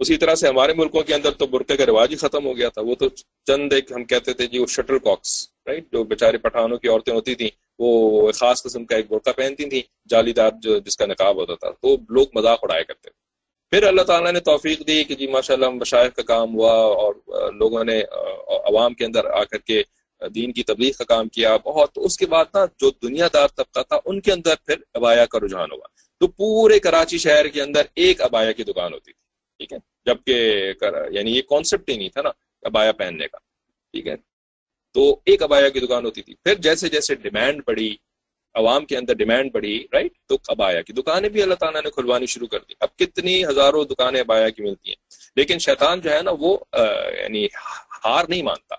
اسی طرح سے ہمارے ملکوں کے اندر تو برقعے کا رواج ہی ختم ہو گیا تھا۔ وہ تو چند ایک ہم کہتے تھے جی وہ شٹل کاکس۔ رائٹ جو بیچارے پٹھانوں کی عورتیں ہوتی تھیں، وہ خاص قسم کا ایک برقع پہنتی تھیں جالی دار جو جس کا نقاب ہوتا تھا، تو لوگ مذاق اڑایا کرتے تھے۔ پھر اللہ تعالیٰ نے توفیق دی کہ جی ماشاء اللہ مشاعر کا کام ہوا اور لوگوں نے، عوام کے اندر آ کر کے دین کی تبلیغ کا کام کیا، بہت تو اس کے بعد نا جو دنیا دار طبقہ تھا، ان کے اندر پھر ابایا کا رجحان ہوا۔ تو پورے کراچی شہر کے اندر ایک ابایا کی دکان ہوتی تھی، ٹھیک ہے؟ جبکہ یعنی یہ کانسیپٹ ہی نہیں تھا نا ابایا پہننے کا، ٹھیک ہے؟ تو ایک ابایا کی دکان ہوتی تھی۔ پھر جیسے جیسے ڈیمانڈ بڑھی، عوام کے اندر ڈیمانڈ بڑھی رائٹ تو ابایا کی دکانیں بھی اللہ تعالیٰ نے کھلوانی شروع کر دی۔ اب کتنی ہزاروں دکانیں ابایا کی ملتی ہیں۔ لیکن شیطان جو ہے نا وہ یعنی ہار نہیں مانتا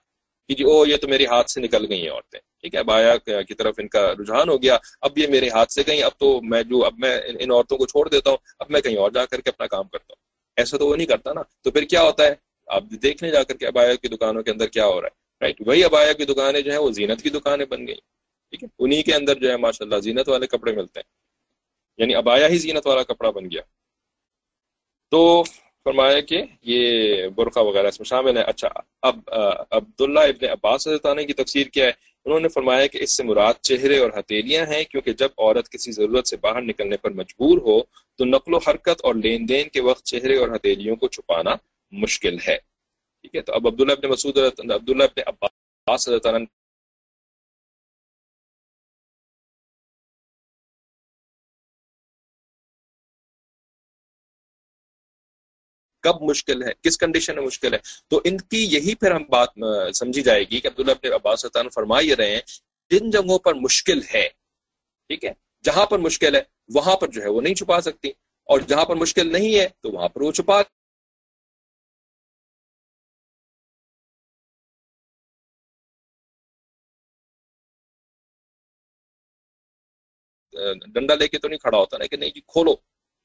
کہ جی او یہ تو میری ہاتھ سے نکل گئی ہیں عورتیں۔ ٹھیک ہے بایا کی طرف ان کا رجحان ہو گیا۔ اب یہ میرے ہاتھ سے گئی اب تو میں جو اب میں ان عورتوں کو چھوڑ دیتا ہوں۔ اب میں کہیں اور جا کر کے اپنا کام کرتا ہوں۔ ایسا تو وہ نہیں کرتا نا۔ تو پھر کیا ہوتا ہے؟ آپ دیکھنے جا کر کے ابایا کی دکانوں کے اندر کیا ہو رہا ہے؟ رائٹ وہی ابایا کی دکانیں جو ہیں وہ زینت کی دکانیں بن گئی ٹھیک ہے. انہیں کے اندر جو ہے ماشاء اللہ زینت والے کپڑے ملتے ہیں. یعنی ابایا ہی زینت والا کپڑا بن گیا. تو فرمایا کہ یہ برقع وغیرہ اس میں شامل ہے. اچھا اب عبداللہ ابن عباس عنہ کی تفسیر کیا ہے. انہوں نے فرمایا کہ اس سے مراد چہرے اور ہتھیلیاں ہیں، کیونکہ جب عورت کسی ضرورت سے باہر نکلنے پر مجبور ہو، تو نقل و حرکت اور لین دین کے وقت چہرے اور ہتھیلیوں کو چھپانا مشکل ہے. ٹھیک ہے؟ تو اب عبداللہ ابن مسعود عبداللہ ابن عباس عنہ کب مشکل ہے؟ کس کنڈیشن میں مشکل ہے؟ تو ان کی یہی پھر ہم بات سمجھی جائے گی کہ عبداللہ ابن عباس فرما یہ رہے ہیں، جن جگہوں پر مشکل ہے، ٹھیک ہے؟ جہاں پر مشکل ہے، وہاں پر جو ہے وہ نہیں چھپا سکتی، اور جہاں پر مشکل نہیں ہے تو وہاں پر وہ چھپا ڈنڈا لے کے تو نہیں کھڑا ہوتا نا کہ نہیں جی کھولو۔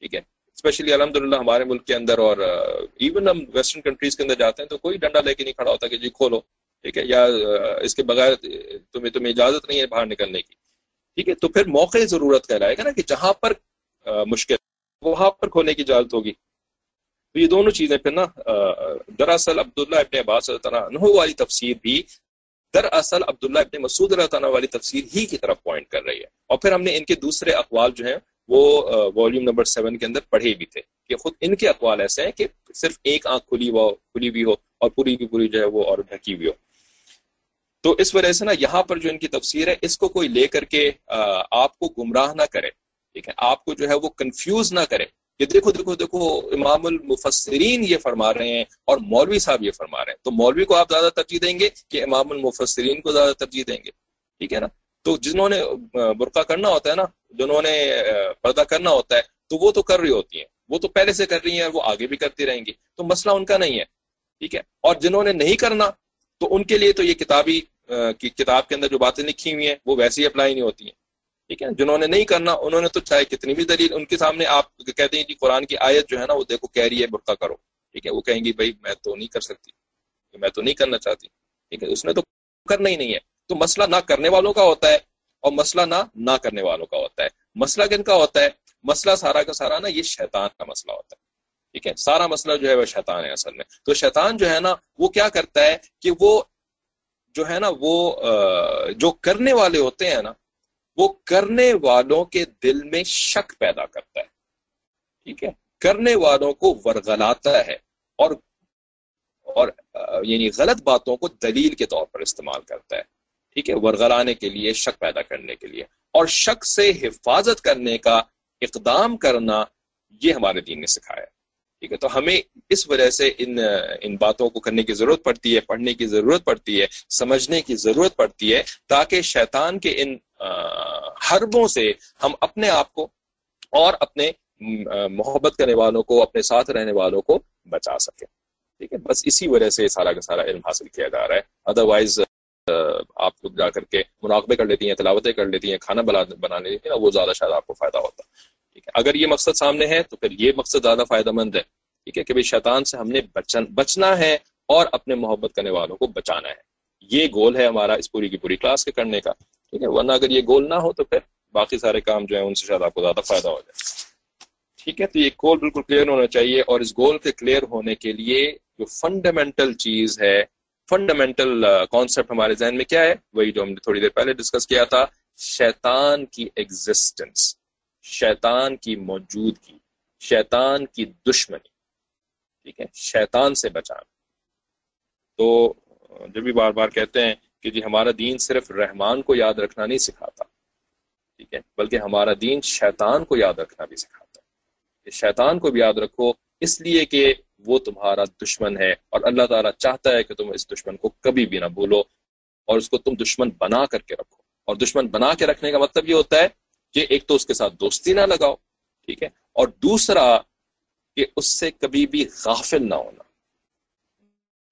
ٹھیک ہے۔ اسپیشلی الحمد للہ ہمارے ملک کے اندر اور ایون ہم ویسٹرن کنٹریز کے اندر جاتے ہیں تو کوئی ڈنڈا لے کے نہیں کھڑا ہوتا کہ جی کھولو۔ ٹھیک ہے۔ یا اس کے بغیر تمہیں تمہیں اجازت نہیں ہے باہر نکلنے کی۔ ٹھیک ہے۔ تو پھر موقع ضرورت کہلائے گا نا کہ جہاں پر مشکل، وہاں پر کھولنے کی اجازت ہوگی۔ تو یہ دونوں چیزیں پھر نا دراصل عبداللہ ابن عباس عنہ والی تفسیر بھی دراصل عبداللہ ابن مسعود اللہ تعالیٰ والی تفسیر ہی کی طرف پوائنٹ کر رہی ہے۔ اور پھر ہم نے ان کے دوسرے اقوال جو ہیں، وہ والیوم نمبر سیون کے اندر پڑھے بھی تھے کہ خود ان کے اقوال ایسے ہیں کہ صرف ایک آنکھ کھلی وہ کھلی بھی ہو اور پوری کی پوری جو ہے وہ اور ڈھکی بھی ہو۔ تو اس وجہ سے نا یہاں پر جو ان کی تفسیر ہے، اس کو کوئی لے کر کے آپ کو گمراہ نہ کرے، ٹھیک ہے؟ آپ کو جو ہے وہ کنفیوز نہ کرے۔ کہ دیکھو دیکھو دیکھو، امام المفسرین یہ فرما رہے ہیں اور مولوی صاحب یہ فرما رہے ہیں۔ تو مولوی کو آپ زیادہ ترجیح دیں گے کہ امام المفسرین کو زیادہ ترجیح دیں گے۔ ٹھیک ہے نا؟ تو جنہوں نے برقع کرنا ہوتا ہے نا، جنہوں نے پردہ کرنا ہوتا ہے، تو وہ تو کر رہی ہوتی ہیں۔ وہ تو پہلے سے کر رہی ہیں وہ آگے بھی کرتی رہیں گی۔ تو مسئلہ ان کا نہیں ہے۔ ٹھیک ہے؟ اور جنہوں نے نہیں کرنا، تو ان کے لیے تو یہ کتابی کی کتاب کے اندر جو باتیں لکھی ہوئی ہیں، وہ ویسے ہی اپلائی نہیں ہوتی ہیں۔ ٹھیک ہے، جنہوں نے نہیں کرنا، انہوں نے تو چاہے کتنی بھی دلیل ان کے سامنے آپ کہتے ہیں جی قرآن کی آیت جو ہے نا، وہ دیکھو کہہ رہی ہے، برقع کرو۔ ٹھیک ہے، وہ کہیں گی بھائی میں تو نہیں کر سکتی، میں تو نہیں کرنا چاہتی۔ ٹھیک ہے، اس نے تو کرنا ہی نہیں ہے۔ تو مسئلہ نہ کرنے والوں کا ہوتا ہے اور مسئلہ نہ نہ کرنے والوں کا ہوتا ہے۔ مسئلہ کن کا ہوتا ہے؟ مسئلہ سارا کا سارا نا، یہ شیطان کا مسئلہ ہوتا ہے۔ ٹھیک ہے، سارا مسئلہ جو ہے وہ شیطان ہے اصل میں۔ تو شیطان جو ہے نا، وہ کیا کرتا ہے کہ وہ جو ہے نا، وہ جو کرنے والے ہوتے ہیں نا وہ کرنے والوں کے دل میں شک پیدا کرتا ہے۔ ٹھیک ہے؟ کرنے والوں کو ورگلاتا ہے اور اور یعنی غلط باتوں کو دلیل کے طور پر استعمال کرتا ہے۔ ٹھیک ہے؟ ورغلانے کے لیے، شک پیدا کرنے کے لیے۔ اور شک سے حفاظت کرنے کا، اقدام کرنا، یہ ہمارے دین نے سکھایا ٹھیک ہے؟ تو ہمیں اس وجہ سے ان ان باتوں کو کرنے کی ضرورت پڑتی ہے، پڑھنے کی ضرورت پڑتی ہے، سمجھنے کی ضرورت پڑتی ہے، تاکہ شیطان کے ان حربوں سے ہم اپنے آپ کو اور اپنے محبت کرنے والوں کو، اپنے ساتھ رہنے والوں کو بچا سکیں۔ ٹھیک ہے؟ بس اسی وجہ سے سارا کا سارا علم حاصل کیا جا رہا ہے۔ ادروائز آپ کو جا کر کے مراقبے کر لیتی ہیں، تلاوتیں کر لیتی ہیں، کھانا بنا لیتی ہیں وہ زیادہ شاید آپ کو فائدہ ہوتا۔ ٹھیک ہے۔ اگر یہ مقصد سامنے ہے تو پھر یہ مقصد زیادہ فائدہ مند ہے۔ ٹھیک ہے کہ بھائی شیطان سے ہم نے بچنا ہے اور اپنے محبت کرنے والوں کو بچانا ہے۔ یہ گول ہے ہمارا اس پوری کی پوری کلاس کے کرنے کا۔ ٹھیک ہے، ورنہ اگر یہ گول نہ ہو تو پھر باقی سارے کام جو ہیں ان سے شاید آپ کو زیادہ فائدہ ہو جائے۔ ٹھیک ہے، تو یہ گول بالکل کلیئر ہونا چاہیے اور اس گول کے کلیئر ہونے کے لیے جو فنڈامنٹل چیز ہے فنڈامنٹل کانسیپٹ ہمارے ذہن میں کیا ہے؟ وہی جو ہم نے تھوڑی دیر پہلے ڈسکس کیا تھا، شیطان کی ایگزسٹنس شیطان کی موجودگی، شیطان کی دشمنی، ٹھیک ہے؟ شیطان سے بچانا۔ تو جب بھی بار بار کہتے ہیں کہ جی ہمارا دین صرف رحمان کو یاد رکھنا نہیں سکھاتا، ٹھیک ہے؟ بلکہ ہمارا دین شیطان کو یاد رکھنا بھی سکھاتا ہے۔ شیطان کو بھی یاد رکھو، اس لیے کہ وہ تمہارا دشمن ہے اور اللہ تعالیٰ چاہتا ہے کہ تم اس دشمن کو کبھی بھی نہ بھولو اور اس کو تم دشمن بنا کر کے رکھو۔ اور دشمن بنا کے رکھنے کا مطلب یہ ہوتا ہے کہ ایک تو اس کے ساتھ دوستی نہ لگاؤ، ٹھیک ہے، اور دوسرا کہ اس سے کبھی بھی غافل نہ ہونا۔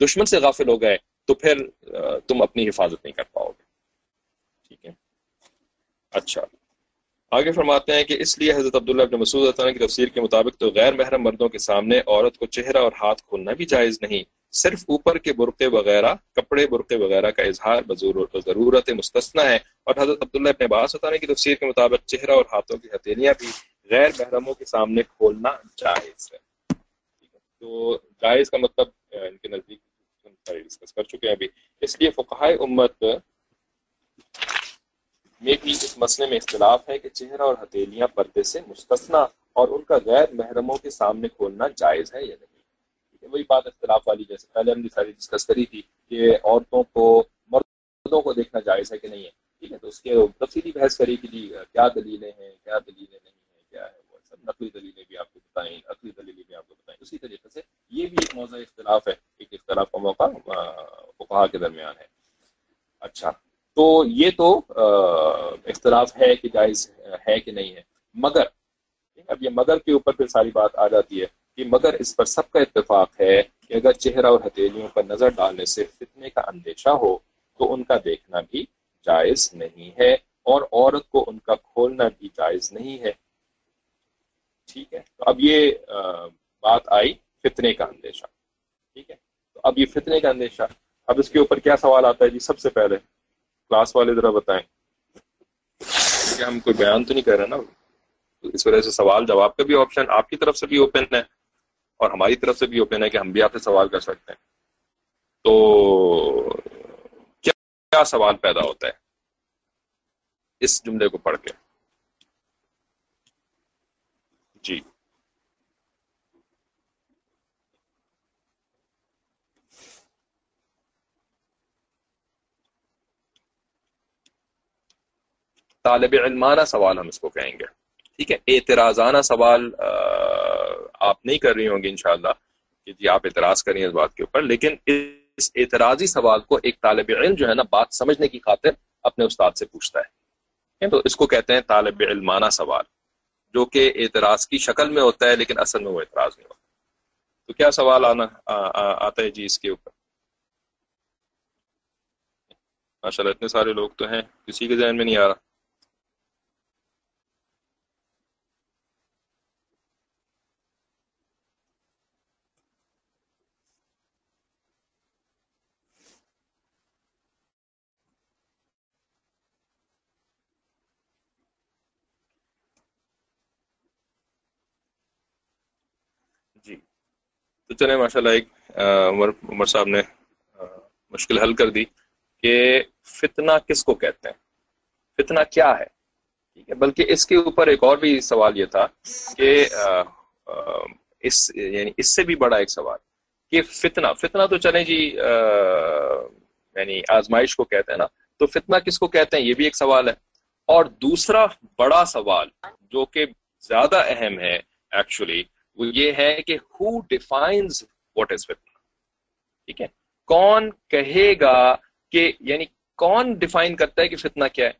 دشمن سے غافل ہو گئے تو پھر تم اپنی حفاظت نہیں کر پاؤ گے۔ ٹھیک ہے۔ اچھا۔ آگے فرماتے ہیں کہ اس لیے حضرت عبداللہ ابن مسعود کی تفسیر کے مطابق تو غیر محرم مردوں کے سامنے عورت کو چہرہ اور ہاتھ کھولنا بھی جائز نہیں صرف اوپر کے برقے وغیرہ، کپڑے برقے وغیرہ کا اظہار ضرورت مستثنا ہے اور حضرت عبداللہ ابن عباس عنہ کی تفسیر کے مطابق چہرہ اور ہاتھوں کی ہتھیلیاں بھی غیر محرموں کے سامنے کھولنا جائز ہے۔ تو جائز کا مطلب ان کے نزدیک ڈسکس کر چکے ہیں ابھی۔ اس لیے فقہائے امت میں بھی اس مسئلے میں اختلاف ہے کہ چہرہ اور ہتھیلیاں پردے سے مستثنا اور ان کا غیر محرموں کے سامنے کھولنا جائز ہے یا نہیں۔ وہی بات اختلاف والی جیسے پہلے ہم نے ساری ڈسکس کری تھی کہ عورتوں کو، مردوں کو دیکھنا جائز ہے کہ نہیں ہے؟ ٹھیک ہے، تو اس کے تفصیلی بحث کری کہ جی کیا دلیلیں ہیں، کیا دلیلیں نہیں ہیں، کیا ہے وہ؟ سب نقلی دلیلیں بھی آپ کو بتائیں، عقلی دلیلیں بھی آپ کو بتائیں۔ اسی طریقے سے یہ بھی ایک موضوع اختلاف ہے، ایک اختلاف کا موقع فقہا کے درمیان ہے۔ اچھا تو یہ تو اختلاف ہے کہ جائز ہے کہ نہیں ہے۔ مگر، اب یہ مگر کے اوپر پھر ساری بات آ جاتی ہے۔ کہ مگر اس پر سب کا اتفاق ہے کہ اگر چہرہ اور ہتھیلیوں پر نظر ڈالنے سے فتنے کا اندیشہ ہو، تو ان کا دیکھنا بھی جائز نہیں ہے اور عورت کو ان کا کھولنا بھی جائز نہیں ہے۔ ٹھیک ہے، تو اب یہ بات آئی فتنے کا اندیشہ۔ ٹھیک ہے، تو اب یہ فتنے کا اندیشہ۔ اب اس کے اوپر کیا سوال آتا ہے؟ جی سب سے پہلے کلاس والے ذرا بتائیں۔ کہ ہم کوئی بیان تو نہیں کر رہے نا۔ اس وجہ سے سوال جواب کا بھی آپشن آپ کی طرف سے بھی اوپن ہے۔ اور ہماری طرف سے بھی اوپن ہے کہ ہم بھی آپ سے سوال کر سکتے ہیں۔ تو کیا سوال پیدا ہوتا ہے اس جملے کو پڑھ کے؟ جی۔ طالب علمانہ سوال ہم اس کو کہیں گے۔ ٹھیک ہے، اعتراضانہ سوال آپ نہیں کر رہی ہوں گے انشاءاللہ، کہ جی آپ اعتراض کریں اس بات کے اوپر، لیکن اس اعتراضی سوال کو ایک طالب علم جو ہے نا بات سمجھنے کی خاطر اپنے استاد سے پوچھتا ہے۔ تو اس کو کہتے ہیں طالب علمانہ سوال، جو کہ اعتراض کی شکل میں ہوتا ہے لیکن اصل میں وہ اعتراض نہیں ہوتا۔ تو کیا سوال آنا آتا ہے جی اس کے اوپر؟ ماشاء اللہ اتنے سارے لوگ تو ہیں، کسی کے ذہن میں نہیں آ رہا۔ تو چلے ماشاء اللہ ایک عمر عمر صاحب نے مشکل حل کر دی کہ فتنہ کس کو کہتے ہیں؟ فتنہ کیا ہے؟ ٹھیک ہے، بلکہ اس کے اوپر ایک اور بھی سوال یہ تھا کہ اس یعنی اس سے بھی بڑا ایک سوال کہ فتنہ فتنہ تو چلیں جی یعنی آزمائش کو کہتے ہیں نا، تو فتنہ کس کو کہتے ہیں؟ یہ بھی ایک سوال ہے۔ اور دوسرا بڑا سوال جو کہ زیادہ اہم ہے ایکچولی وہ یہ ہے کہ ہو ڈیفائنز واٹ از فتنا ٹھیک ہے کون کہے گا کہ یعنی کون ڈیفائن کرتا ہے کہ فتنہ کیا ہے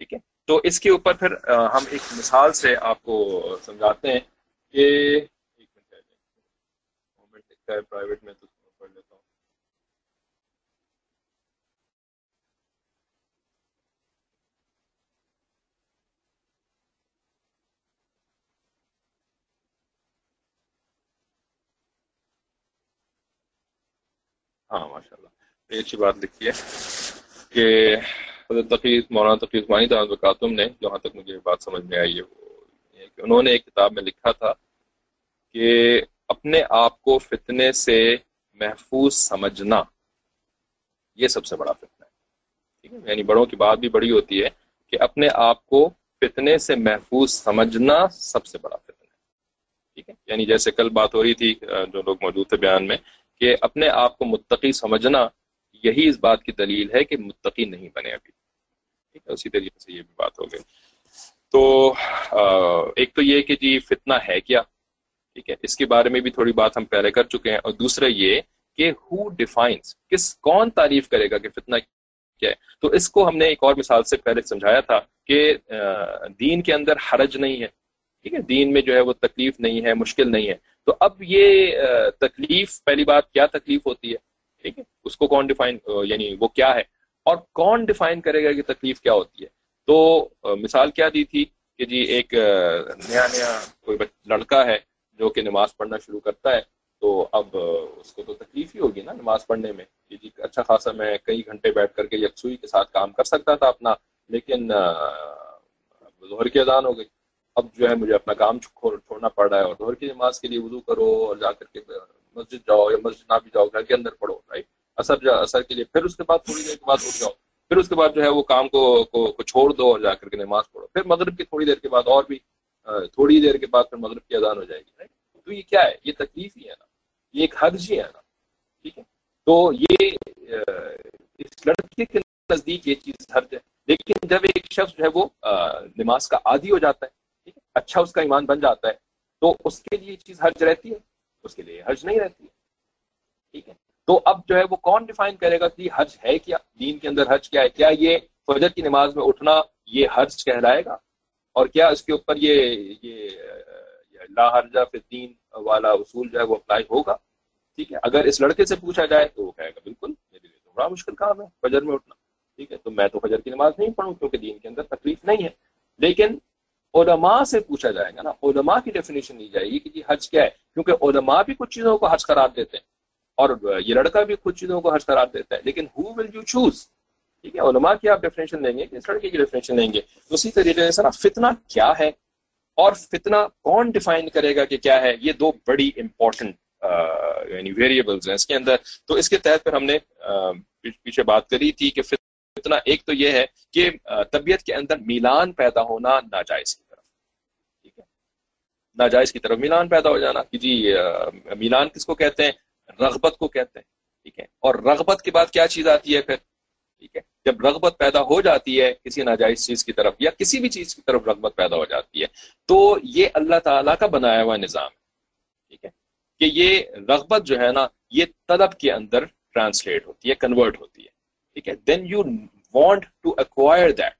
ٹھیک ہے تو اس کے اوپر پھر ہم ایک مثال سے آپ کو سمجھاتے ہیں کہ ایک منٹ ہے پرائیویٹ میں تو ہاں ماشاء اللہ یہ اچھی بات لکھی ہے کہ حضرت تقیق مولانا تقیق مانی تعلقاتم نے جہاں تک مجھے بات سمجھ میں آئی ہے، وہ کہ انہوں نے ایک کتاب میں لکھا تھا کہ اپنے آپ کو فتنے سے محفوظ سمجھنا، یہ سب سے بڑا فتنہ ہے۔ ٹھیک ہے؟ یعنی بڑوں کی بات بھی بڑی ہوتی ہے کہ اپنے آپ کو فتنے سے محفوظ سمجھنا سب سے بڑا فتنہ ہے۔ ٹھیک ہے؟ یعنی جیسے کل بات ہو رہی تھی جو لوگ موجود تھے بیان میں کہ اپنے آپ کو متقی سمجھنا یہی اس بات کی دلیل ہے کہ متقی نہیں بنے ابھی۔ ٹھیک ہے، اسی طریقے سے یہ بھی بات ہو گئی۔ تو ایک تو یہ کہ جی فتنہ ہے کیا؟ ٹھیک ہے، اس کے بارے میں بھی تھوڑی بات ہم پہلے کر چکے ہیں۔ اور دوسرا یہ کہ ہو ڈیفائنس کس، کون تعریف کرے گا کہ فتنہ کیا ہے؟ تو اس کو ہم نے ایک اور مثال سے پہلے سمجھایا تھا کہ دین کے اندر حرج نہیں ہے۔ ٹھیک ہے، دین میں جو ہے وہ تکلیف نہیں ہے، مشکل نہیں ہے۔ تو اب یہ تکلیف، پہلی بات کیا تکلیف ہوتی ہے؟ ٹھیک ہے، اس کو کون ڈیفائن یعنی وہ کیا ہے؟ اور کون ڈیفائن کرے گا کہ تکلیف کیا ہوتی ہے؟ تو مثال کیا دی تھی کہ جی ایک نیا نیا کوئی لڑکا ہے جو کہ نماز پڑھنا شروع کرتا ہے، تو اب اس کو تو تکلیف ہی ہوگی نا نماز پڑھنے میں۔ کہ جی اچھا خاصا میں کئی گھنٹے بیٹھ کر کے یکسوئی کے ساتھ کام کر سکتا تھا اپنا، لیکن ظہر کی اذان ہو گئی۔ اب جو ہے مجھے اپنا کام چھوڑنا پڑ رہا ہے اور ظہر کی نماز کے لیے وضو کرو اور جا کر کے مسجد جاؤ یا مسجد نہ بھی جاؤ گھر کے اندر پڑھو رائٹ اثر جا اثر کے لیے۔ پھر اس کے بعد تھوڑی دیر کے بعد اٹھ جاؤ۔ پھر اس کے بعد جو ہے وہ کام کو کو, چھوڑ دو اور جا کر کے نماز پڑھو۔ پھر مغرب کی تھوڑی دیر کے بعد اور بھی تھوڑی دیر کے بعد پھر مغرب کی اذان ہو جائے گی تو یہ کیا ہے؟ یہ تکلیف ہی ہے نا۔ یہ ایک حرج ہی ہے نا۔ ٹھیک ہے؟ تو یہ اس لڑکے کے نزدیک یہ چیز حرج ہے۔ لیکن جب ایک شخص جو ہے وہ نماز کا عادی ہو جاتا ہے اچھا اس کا ایمان بن جاتا ہے، تو اس کے لیے یہ چیز حرج رہتی ہے، اس کے لیے حرج نہیں رہتی ہے۔ ٹھیک ہے؟ تو اب جو ہے وہ کون ڈیفائن کرے گا کہ حج ہے کیا؟ دین کے اندر حج کیا ہے؟ کیا یہ فجر کی نماز میں اٹھنا یہ حج کہلائے گا؟ اور کیا اس کے اوپر یہ یہ لا حرجہ فی دین والا اصول جو ہے وہ اپلائی ہوگا؟ ٹھیک ہے؟ اگر اس لڑکے سے پوچھا جائے تو وہ کہے گا، بالکل، میرے لیے تو بڑا مشکل کام ہے، فجر میں اٹھنا۔ ٹھیک ہے؟ تو میں تو فجر کی نماز نہیں پڑھوں کیونکہ دین کے اندر تکلیف نہیں ہے۔ لیکن علماء سے پوچھا جائے گا نا، علماء کی ڈیفینیشن لی جائے گی کہ جی حج کیا ہے، کیونکہ علماء بھی کچھ چیزوں کو حج قرار دیتے ہیں اور یہ لڑکا بھی کچھ چیزوں کو حج قرار دیتا ہے، لیکن ہو ول یو چوز ٹھیک ہے، علماء کی آپ ڈیفینیشن لیں گے کہ اس لڑکے کی ڈیفینیشن لیں گے۔ اسی طریقے سے نا، فتنہ کیا ہے اور فتنہ کون ڈیفائن کرے گا کہ کیا ہے؟ یہ دو بڑی امپورٹنٹ یعنی ویریبلز ہیں اس کے اندر۔ تو اس کے تحت پھر ہم نے پیچھے بات کری تھی کہ فتنہ ایک تو یہ ہے کہ طبیعت کے اندر میلان پیدا ہونا ناجائز ہے۔ ناجائز کی طرف میلان پیدا ہو جانا کہ جی میلان کس کو کہتے ہیں؟ رغبت کو کہتے ہیں، ٹھیک ہے؟ اور رغبت کے بعد کیا چیز آتی ہے پھر؟ ٹھیک ہے؟ جب رغبت پیدا ہو جاتی ہے کسی ناجائز چیز کی طرف یا کسی بھی چیز کی طرف رغبت پیدا ہو جاتی ہے، تو یہ اللہ تعالیٰ کا بنایا ہوا نظام ہے، ٹھیک ہے؟ کہ یہ رغبت جو ہے نا، یہ طلب کے اندر ٹرانسلیٹ ہوتی ہے کنورٹ ہوتی ہے، ٹھیک ہے؟ Then you want to acquire that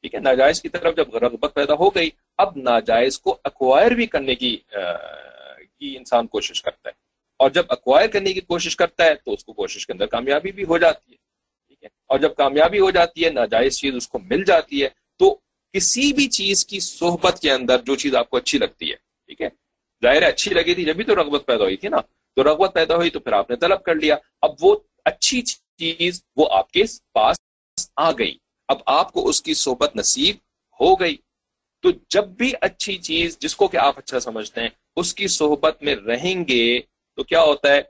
ٹھیک ہے، ناجائز کی طرف جب رغبت پیدا ہو گئی، اب ناجائز کو اکوائر بھی کرنے کی کی انسان کوشش کرتا ہے۔ اور جب اکوائر کرنے کی کوشش کرتا ہے، تو اس کو کوشش کے اندر کامیابی بھی ہو جاتی ہے۔ ٹھیک ہے؟ اور جب کامیابی ہو جاتی ہے، ناجائز چیز اس کو مل جاتی ہے، تو کسی بھی چیز کی صحبت کے اندر جو چیز آپ کو اچھی لگتی ہے، ٹھیک ہے؟ ظاہر اچھی لگی تھی جبھی تو رغبت پیدا ہوئی تھی نا۔ تو رغبت پیدا ہوئی تو پھر آپ نے طلب کر لیا۔ اب وہ اچھی چیز وہ آپ کے پاس آ گئی۔ اب آپ کو اس کی صحبت نصیب ہو گئی۔ تو جب بھی اچھی چیز جس کو کہ آپ اچھا سمجھتے ہیں، اس کی صحبت میں رہیں گے تو کیا ہوتا ہے؟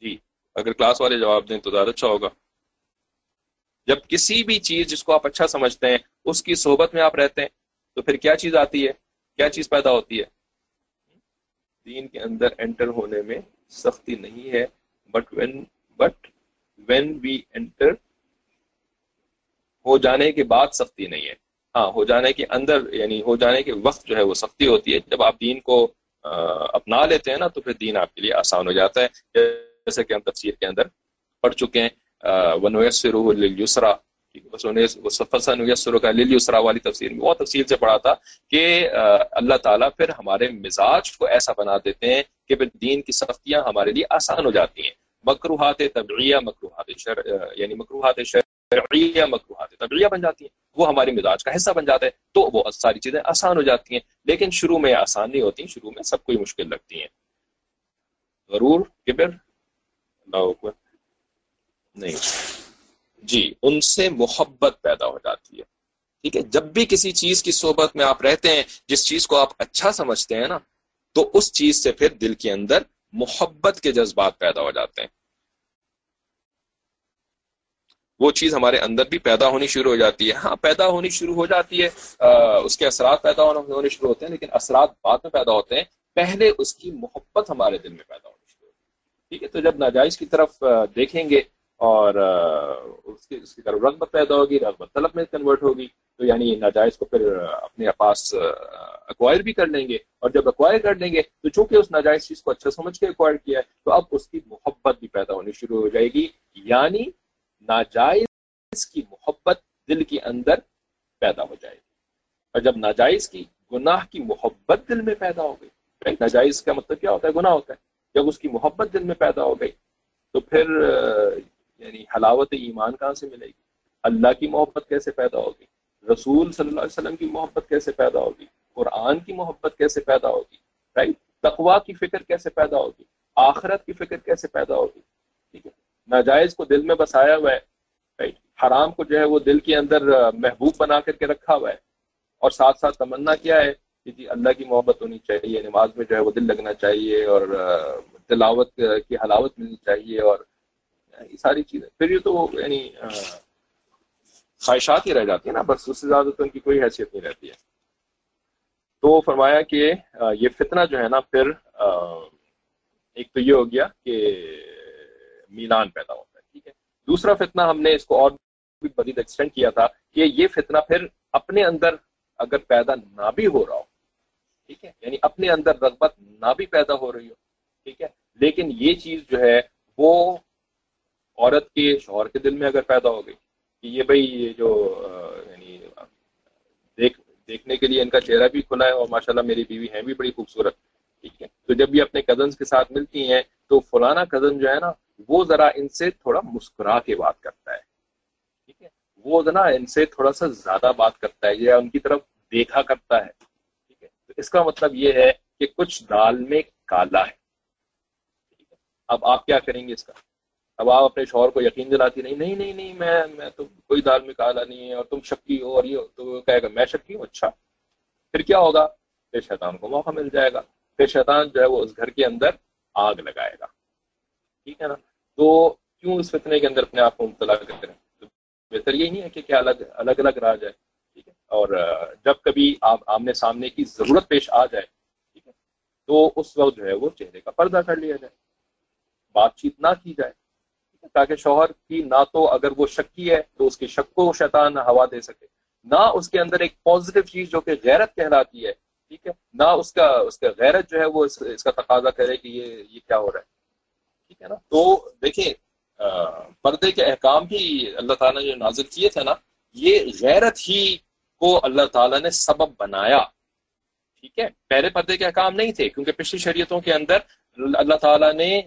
جی اگر کلاس والے جواب دیں تو زیادہ اچھا ہوگا۔ جب کسی بھی چیز جس کو آپ اچھا سمجھتے ہیں، اس کی صحبت میں آپ رہتے ہیں، تو پھر کیا چیز آتی ہے؟ کیا چیز پیدا ہوتی ہے؟ دین کے اندر انٹر ہونے میں سختی نہیں ہے but when but when we enter ہو جانے کے بعد سختی نہیں ہے۔ ہاں ہو جانے کے اندر یعنی ہو جانے کے وقت جو ہے وہ سختی ہوتی ہے۔ جب آپ دین کو اپنا لیتے ہیں نا، تو پھر دین آپ کے لیے آسان ہو جاتا ہے۔ جیسے کہ ہم تفسیر کے اندر پڑھ چکے ہیں ونوسرا کا والی تفسیر میں بہت تفصیل سے پڑھا تھا کہ اللہ تعالیٰ پھر ہمارے مزاج کو ایسا بنا دیتے ہیں کہ پھر دین کی سختیاں ہمارے لیے آسان ہو جاتی ہیں۔ مکروحات طبعیہ مکروحات شر یعنی مکروحات شرعیہ مکروحات طبعیہ بن جاتی ہیں۔ وہ ہمارے مزاج کا حصہ بن جاتا ہے تو وہ ساری چیزیں آسان ہو جاتی ہیں۔ لیکن شروع میں آسان نہیں ہوتی، شروع میں سب کوئی مشکل لگتی ہیں۔ غرور، کبر، اللہ نہیں۔ جی ان سے محبت پیدا ہو جاتی ہے۔ ٹھیک ہے؟ جب بھی کسی چیز کی صحبت میں آپ رہتے ہیں، جس چیز کو آپ اچھا سمجھتے ہیں نا، تو اس چیز سے پھر دل کے اندر محبت کے جذبات پیدا ہو جاتے ہیں۔ وہ چیز ہمارے اندر بھی پیدا ہونی شروع ہو جاتی ہے۔ ہاں پیدا ہونی شروع ہو جاتی ہے اس کے اثرات پیدا ہونے شروع ہوتے ہیں، لیکن اثرات بعد میں پیدا ہوتے ہیں۔ پہلے اس کی محبت ہمارے دل میں پیدا ہونی شروع ہوتی ہے۔ ٹھیک ہے، تو جب ناجائز کی طرف دیکھیں گے اور اس کی اس کی طرف رغبت پیدا ہوگی، رغبت طلب میں کنورٹ ہوگی، تو یعنی ناجائز کو پھر اپنے پاس اکوائر بھی کر لیں گے۔ اور جب اکوائر کر لیں گے، تو چونکہ اس ناجائز چیز کو اچھا سمجھ کے اکوائر کیا ہے، تو اب اس کی محبت بھی پیدا ہونی شروع ہو جائے گی۔ یعنی ناجائز کی محبت دل کے اندر پیدا ہو جائے گی۔ اور جب ناجائز کی، گناہ کی محبت دل میں پیدا ہو گئی ناجائز کا مطلب کیا ہوتا ہے؟ گناہ ہوتا ہے۔ جب اس کی محبت دل میں پیدا ہو گئی، تو پھر یعنی حلاوت ایمان کہاں سے ملے گی؟ اللہ کی محبت کیسے پیدا ہوگی؟ رسول صلی اللہ علیہ وسلم کی محبت کیسے پیدا ہوگی؟ قرآن کی محبت کیسے پیدا ہوگی؟ رائٹ تقوا کی فکر کیسے پیدا ہوگی؟ آخرت کی فکر کیسے پیدا ہوگی؟ ٹھیک ہے۔ ناجائز کو دل میں بسایا ہوا ہے حرام کو جو ہے وہ دل کے اندر محبوب بنا کر کے رکھا ہوا ہے۔ اور ساتھ ساتھ تمنا کیا ہے کہ جی اللہ کی محبت ہونی چاہیے، نماز میں جو ہے وہ دل لگنا چاہیے اور تلاوت کی حلاوت ملنی چاہیے اور یہ ساری چیزیں۔ پھر یہ تو یعنی خواہشات ہی رہ جاتی ہیں نا، بس اس سے زیادہ تو ان کی کوئی حیثیت نہیں رہتی ہے۔ تو فرمایا کہ یہ فتنہ جو ہے نا، پھر ایک تو یہ ہو گیا کہ میلان پیدا ہوتا ہے، ٹھیک ہے؟ دوسرا فتنہ ہم نے اس کو اور بھی مزید ایکسٹینڈ کیا تھا کہ یہ فتنہ پھر اپنے اندر اگر پیدا نہ بھی ہو رہا ہو، ٹھیک ہے؟ یعنی اپنے اندر رغبت نہ بھی پیدا ہو رہی ہو، ٹھیک ہے؟ لیکن یہ چیز جو ہے، وہ عورت کے شوہر کے دل میں اگر پیدا ہو گئی کہ یہ بھائی یہ جو یعنی دیکھ، دیکھنے کے لیے ان کا چہرہ بھی کھلا ہے اور ماشاءاللہ میری بیوی ہیں بھی بڑی خوبصورت، ٹھیک ہے؟ تو جب یہ اپنے کزنس کے ساتھ ملتی ہیں تو فلانا کزن جو ہے نا وہ ذرا ان سے تھوڑا مسکرا کے بات کرتا ہے۔ ٹھیک ہے؟ وہ ذرا ان سے تھوڑا سا زیادہ بات کرتا ہے یا ان کی طرف دیکھا کرتا ہے۔ ٹھیک ہے؟ تو اس کا مطلب یہ ہے کہ کچھ دال میں کالا ہے۔ ٹھیک ہے؟ اب آپ کیا کریں گے اس کا؟ اب آپ اپنے شوہر کو یقین دلاتی نہیں نہیں نہیں نہیں، میں میں تو کوئی دال میں کالا نہیں ہے اور تم شکی ہو اور یہ تو کہے گا، میں شکی ہوں؟ اچھا۔ پھر کیا ہوگا؟ پھر شیطان کو موقع مل جائے گا۔ پھر شیطان جو ہے وہ اس گھر کے اندر آگ لگائے گا۔ ٹھیک ہے نا؟ تو کیوں اس فتنے کے اندر اپنے آپ کو مبتلا کریں تو بہتر یہی نہیں ہے کہ کیا الگ الگ الگ رہا جائے ٹھیک ہے؟ اور جب کبھی آپ آمنے سامنے کی ضرورت پیش آ جائے ٹھیک ہے؟ تو اس وقت جو ہے وہ چہرے کا پردہ کر لیا جائے بات چیت نہ کی جائے تاکہ شوہر کی نہ تو اگر وہ شکی ہے تو اس کے شک کو شیطان ہوا دے سکے۔ نہ اس کے اندر ایک پازیٹیو چیز جو کہ غیرت کہلاتی ہے ٹھیک ہے؟ نہ اس کا اس کا غیرت جو ہے وہ اس, اس کا تقاضا کرے کہ یہ یہ کیا ہو رہا ہے۔ ٹھیک ہے نا؟ تو دیکھیں پردے کے احکام بھی اللہ تعالیٰ نے جو نازل کیے تھے نا، یہ غیرت ہی کو اللہ تعالیٰ نے سبب بنایا۔ ٹھیک ہے؟ پہلے پردے کے احکام نہیں تھے، کیونکہ پچھلی شریعتوں کے اندر اللہ تعالیٰ نے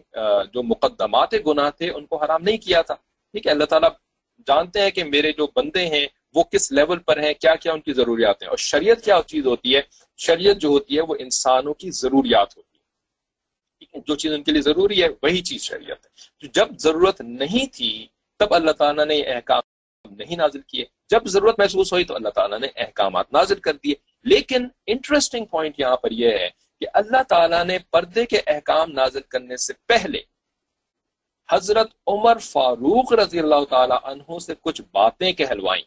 جو مقدمات گناہ تھے، ان کو حرام نہیں کیا تھا۔ ٹھیک ہے؟ اللہ تعالیٰ جانتے ہیں کہ میرے جو بندے ہیں، وہ کس لیول پر ہیں کیا کیا ان کی ضروریات ہیں۔ اور شریعت کیا چیز ہوتی ہے؟ شریعت جو ہوتی ہے، وہ انسانوں کی ضروریات ہوتی ہے ہے جو چیز ان کے لیے ضروری ہے، وہی چیز شریعت ہے۔ جب ضرورت نہیں تھی، تب اللہ تعالیٰ نے احکام نہیں نازل کیے۔ جب ضرورت محسوس ہوئی، تو اللہ تعالیٰ نے احکامات نازل کر دیے۔ لیکن انٹرسٹنگ پوائنٹ یہاں پر یہ ہے کہ اللہ تعالیٰ نے پردے کے احکام نازل کرنے سے پہلے حضرت عمر فاروق رضی اللہ تعالی عنہ سے کچھ باتیں کہلوائیں۔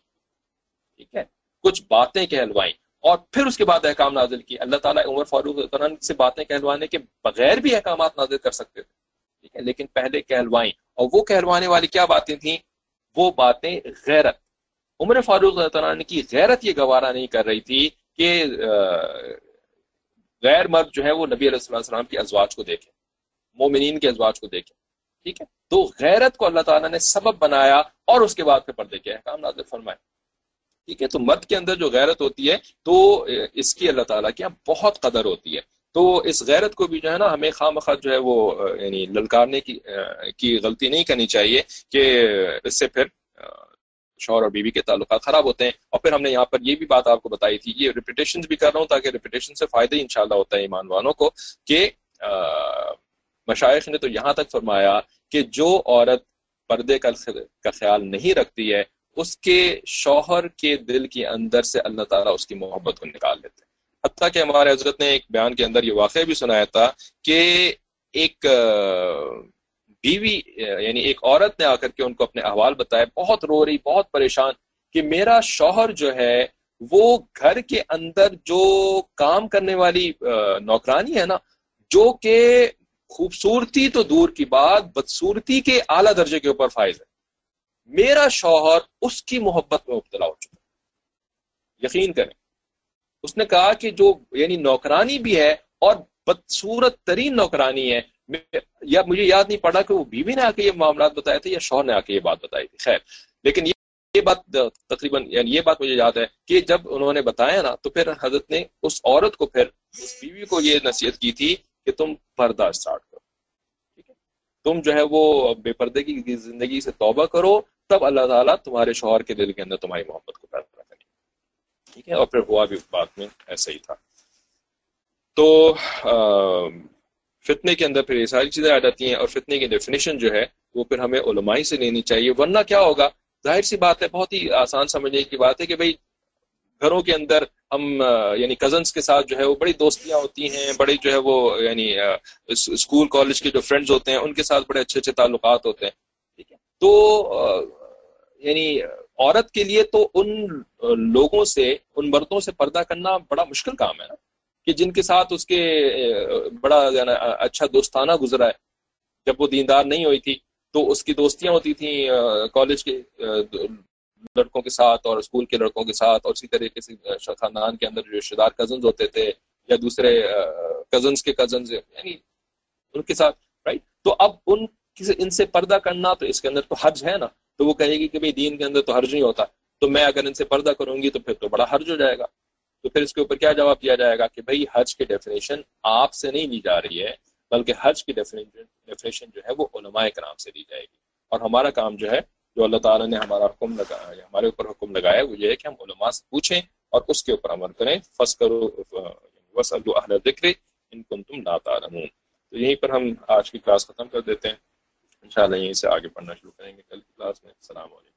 ٹھیک ہے؟ کچھ باتیں کہلوائیں۔ اور پھر اس کے بعد احکام نازل کی اللہ تعالیٰ عمر فاروق سے باتیں کہلوانے کے بغیر بھی احکامات نازل کر سکتے تھے۔ ٹھیک ہے؟ لیکن پہلے کہلوائیں۔ اور وہ کہلوانے والی کیا باتیں تھیں؟ وہ باتیں غیرت۔ عمر فاروق عنہ کی غیرت یہ گوارا نہیں کر رہی تھی کہ غیر مرد جو ہے وہ نبی علیہ السلام کی ازواج کو دیکھے مومنین کے ازواج کو دیکھے ٹھیک ہے؟ تو غیرت کو اللہ تعالیٰ نے سبب بنایا اور اس کے بعد پھر پردے کے احکام نازل فرمائے۔ ٹھیک ہے؟ تو مرد کے اندر جو غیرت ہوتی ہے، تو اس کی اللہ تعالیٰ کی بہت قدر ہوتی ہے۔ تو اس غیرت کو بھی جو ہے نا، ہمیں خواہ مخواہ جو ہے وہ یعنی للکارنے کی کی غلطی نہیں کرنی چاہیے کہ اس سے پھر شوہر اور بیوی کے تعلقات خراب ہوتے ہیں۔ اور پھر ہم نے یہاں پر یہ بھی بات آپ کو بتائی تھی، یہ ریپیٹیشن بھی کر رہا ہوں تاکہ ریپیٹیشن سے فائدہ ہی انشاءاللہ ہوتا ہے ایمان والوں کو کہ مشائق نے تو یہاں تک فرمایا کہ جو عورت پردے کا خیال نہیں رکھتی ہے اس کے شوہر کے دل کے اندر سے اللہ تعالیٰ اس کی محبت کو نکال دیتے حتیٰ کہ ہمارے حضرت نے ایک بیان کے اندر یہ واقعہ بھی سنایا تھا کہ ایک بیوی یعنی ایک عورت نے آ کر کے ان کو اپنے احوال بتایا بہت رو رہی، بہت پریشان کہ میرا شوہر جو ہے، وہ گھر کے اندر جو کام کرنے والی نوکرانی ہے نا، جو کہ خوبصورتی تو دور کی بات، بدصورتی کے اعلیٰ درجے کے اوپر فائز ہے۔ میرا شوہر اس کی محبت میں مبتلا ہو چکا یقین کریں۔ اس نے کہا کہ جو یعنی نوکرانی بھی ہے اور بدصورت ترین نوکرانی ہے یا مجھے یاد نہیں پڑا کہ وہ بیوی نے آ کے یہ معاملات بتائے تھے یا شوہر نے آ کے یہ بات بتائی تھی۔ خیر، لیکن یہ بات تقریباً یعنی یہ بات مجھے یاد ہے کہ جب انہوں نے بتایا نا، تو پھر حضرت نے اس عورت کو پھر اس بیوی کو یہ نصیحت کی تھی کہ تم پردہ اسٹارٹ کرو۔ ٹھیک ہے۔ تم جو ہے وہ بے پردگی کی زندگی سے توبہ کرو تب اللہ تعالیٰ تمہارے شوہر کے دل کے اندر تمہاری محبت کو پیدا کرے ٹھیک ہے۔ اور پھر ہوا بھی بات میں ایسا ہی تھا۔ تو فتنے کے اندر پھر یہ ساری چیزیں آ جاتی ہیں اور فتنے کی ڈیفینیشن جو ہے وہ پھر ہمیں علمائی سے لینی چاہیے۔ ورنہ کیا ہوگا؟ ظاہر سی بات ہے بہت ہی آسان سمجھنے کی بات ہے کہ بھائی گھروں کے اندر ہم یعنی کزنس کے ساتھ جو ہے وہ بڑی دوستیاں ہوتی ہیں بڑی جو ہے وہ یعنی اسکول کالج کے جو فرینڈز ہوتے ہیں ان کے ساتھ بڑے اچھے اچھے تعلقات ہوتے ہیں۔ ٹھیک ہے۔ تو یعنی عورت کے لیے تو ان لوگوں سے، ان مردوں سے پردہ کرنا بڑا مشکل کام ہے نا۔ کہ جن کے ساتھ اس کے، بڑا یعنی اچھا دوستانہ گزرا ہے۔ جب وہ دیندار نہیں ہوئی تھی تو اس کی دوستیاں ہوتی تھیں کالج کے لڑکوں کے ساتھ اور اسکول کے لڑکوں کے ساتھ اور اسی طریقے سے خاندان کے اندر جو رشتے دار کزنز ہوتے تھے یا دوسرے کزنز کے کزنز یعنی ان کے ساتھ رائٹ تو اب ان ان سے پردہ کرنا تو اس کے اندر تو حرج ہے نا۔ تو وہ کہے گی کہ بھائی دین کے اندر تو حرج نہیں ہوتا، تو میں اگر ان سے پردہ کروں گی تو پھر تو بڑا حرج ہو جائے گا۔ تو پھر اس کے اوپر کیا جواب دیا جائے گا کہ بھائی حج کی ڈیفینیشن آپ سے نہیں لی جا رہی ہے، بلکہ حج کی ڈیفینیشن جو ہے وہ علماء کرام سے لی جائے گی۔ اور ہمارا کام جو ہے، جو اللہ تعالیٰ نے ہمارا حکم لگایا ہمارے اوپر حکم لگایا وہ یہ ہے کہ ہم علماء سے پوچھیں اور اس کے اوپر عمل کریں۔ فس کرو بس اہل ذکر ان کو تم لاتا تو یہیں پر ہم آج کی کلاس ختم کر دیتے ہیں۔ انشاءاللہ یہیں سے آگے پڑھنا شروع کریں گے کل کی کلاس میں۔ السلام علیکم۔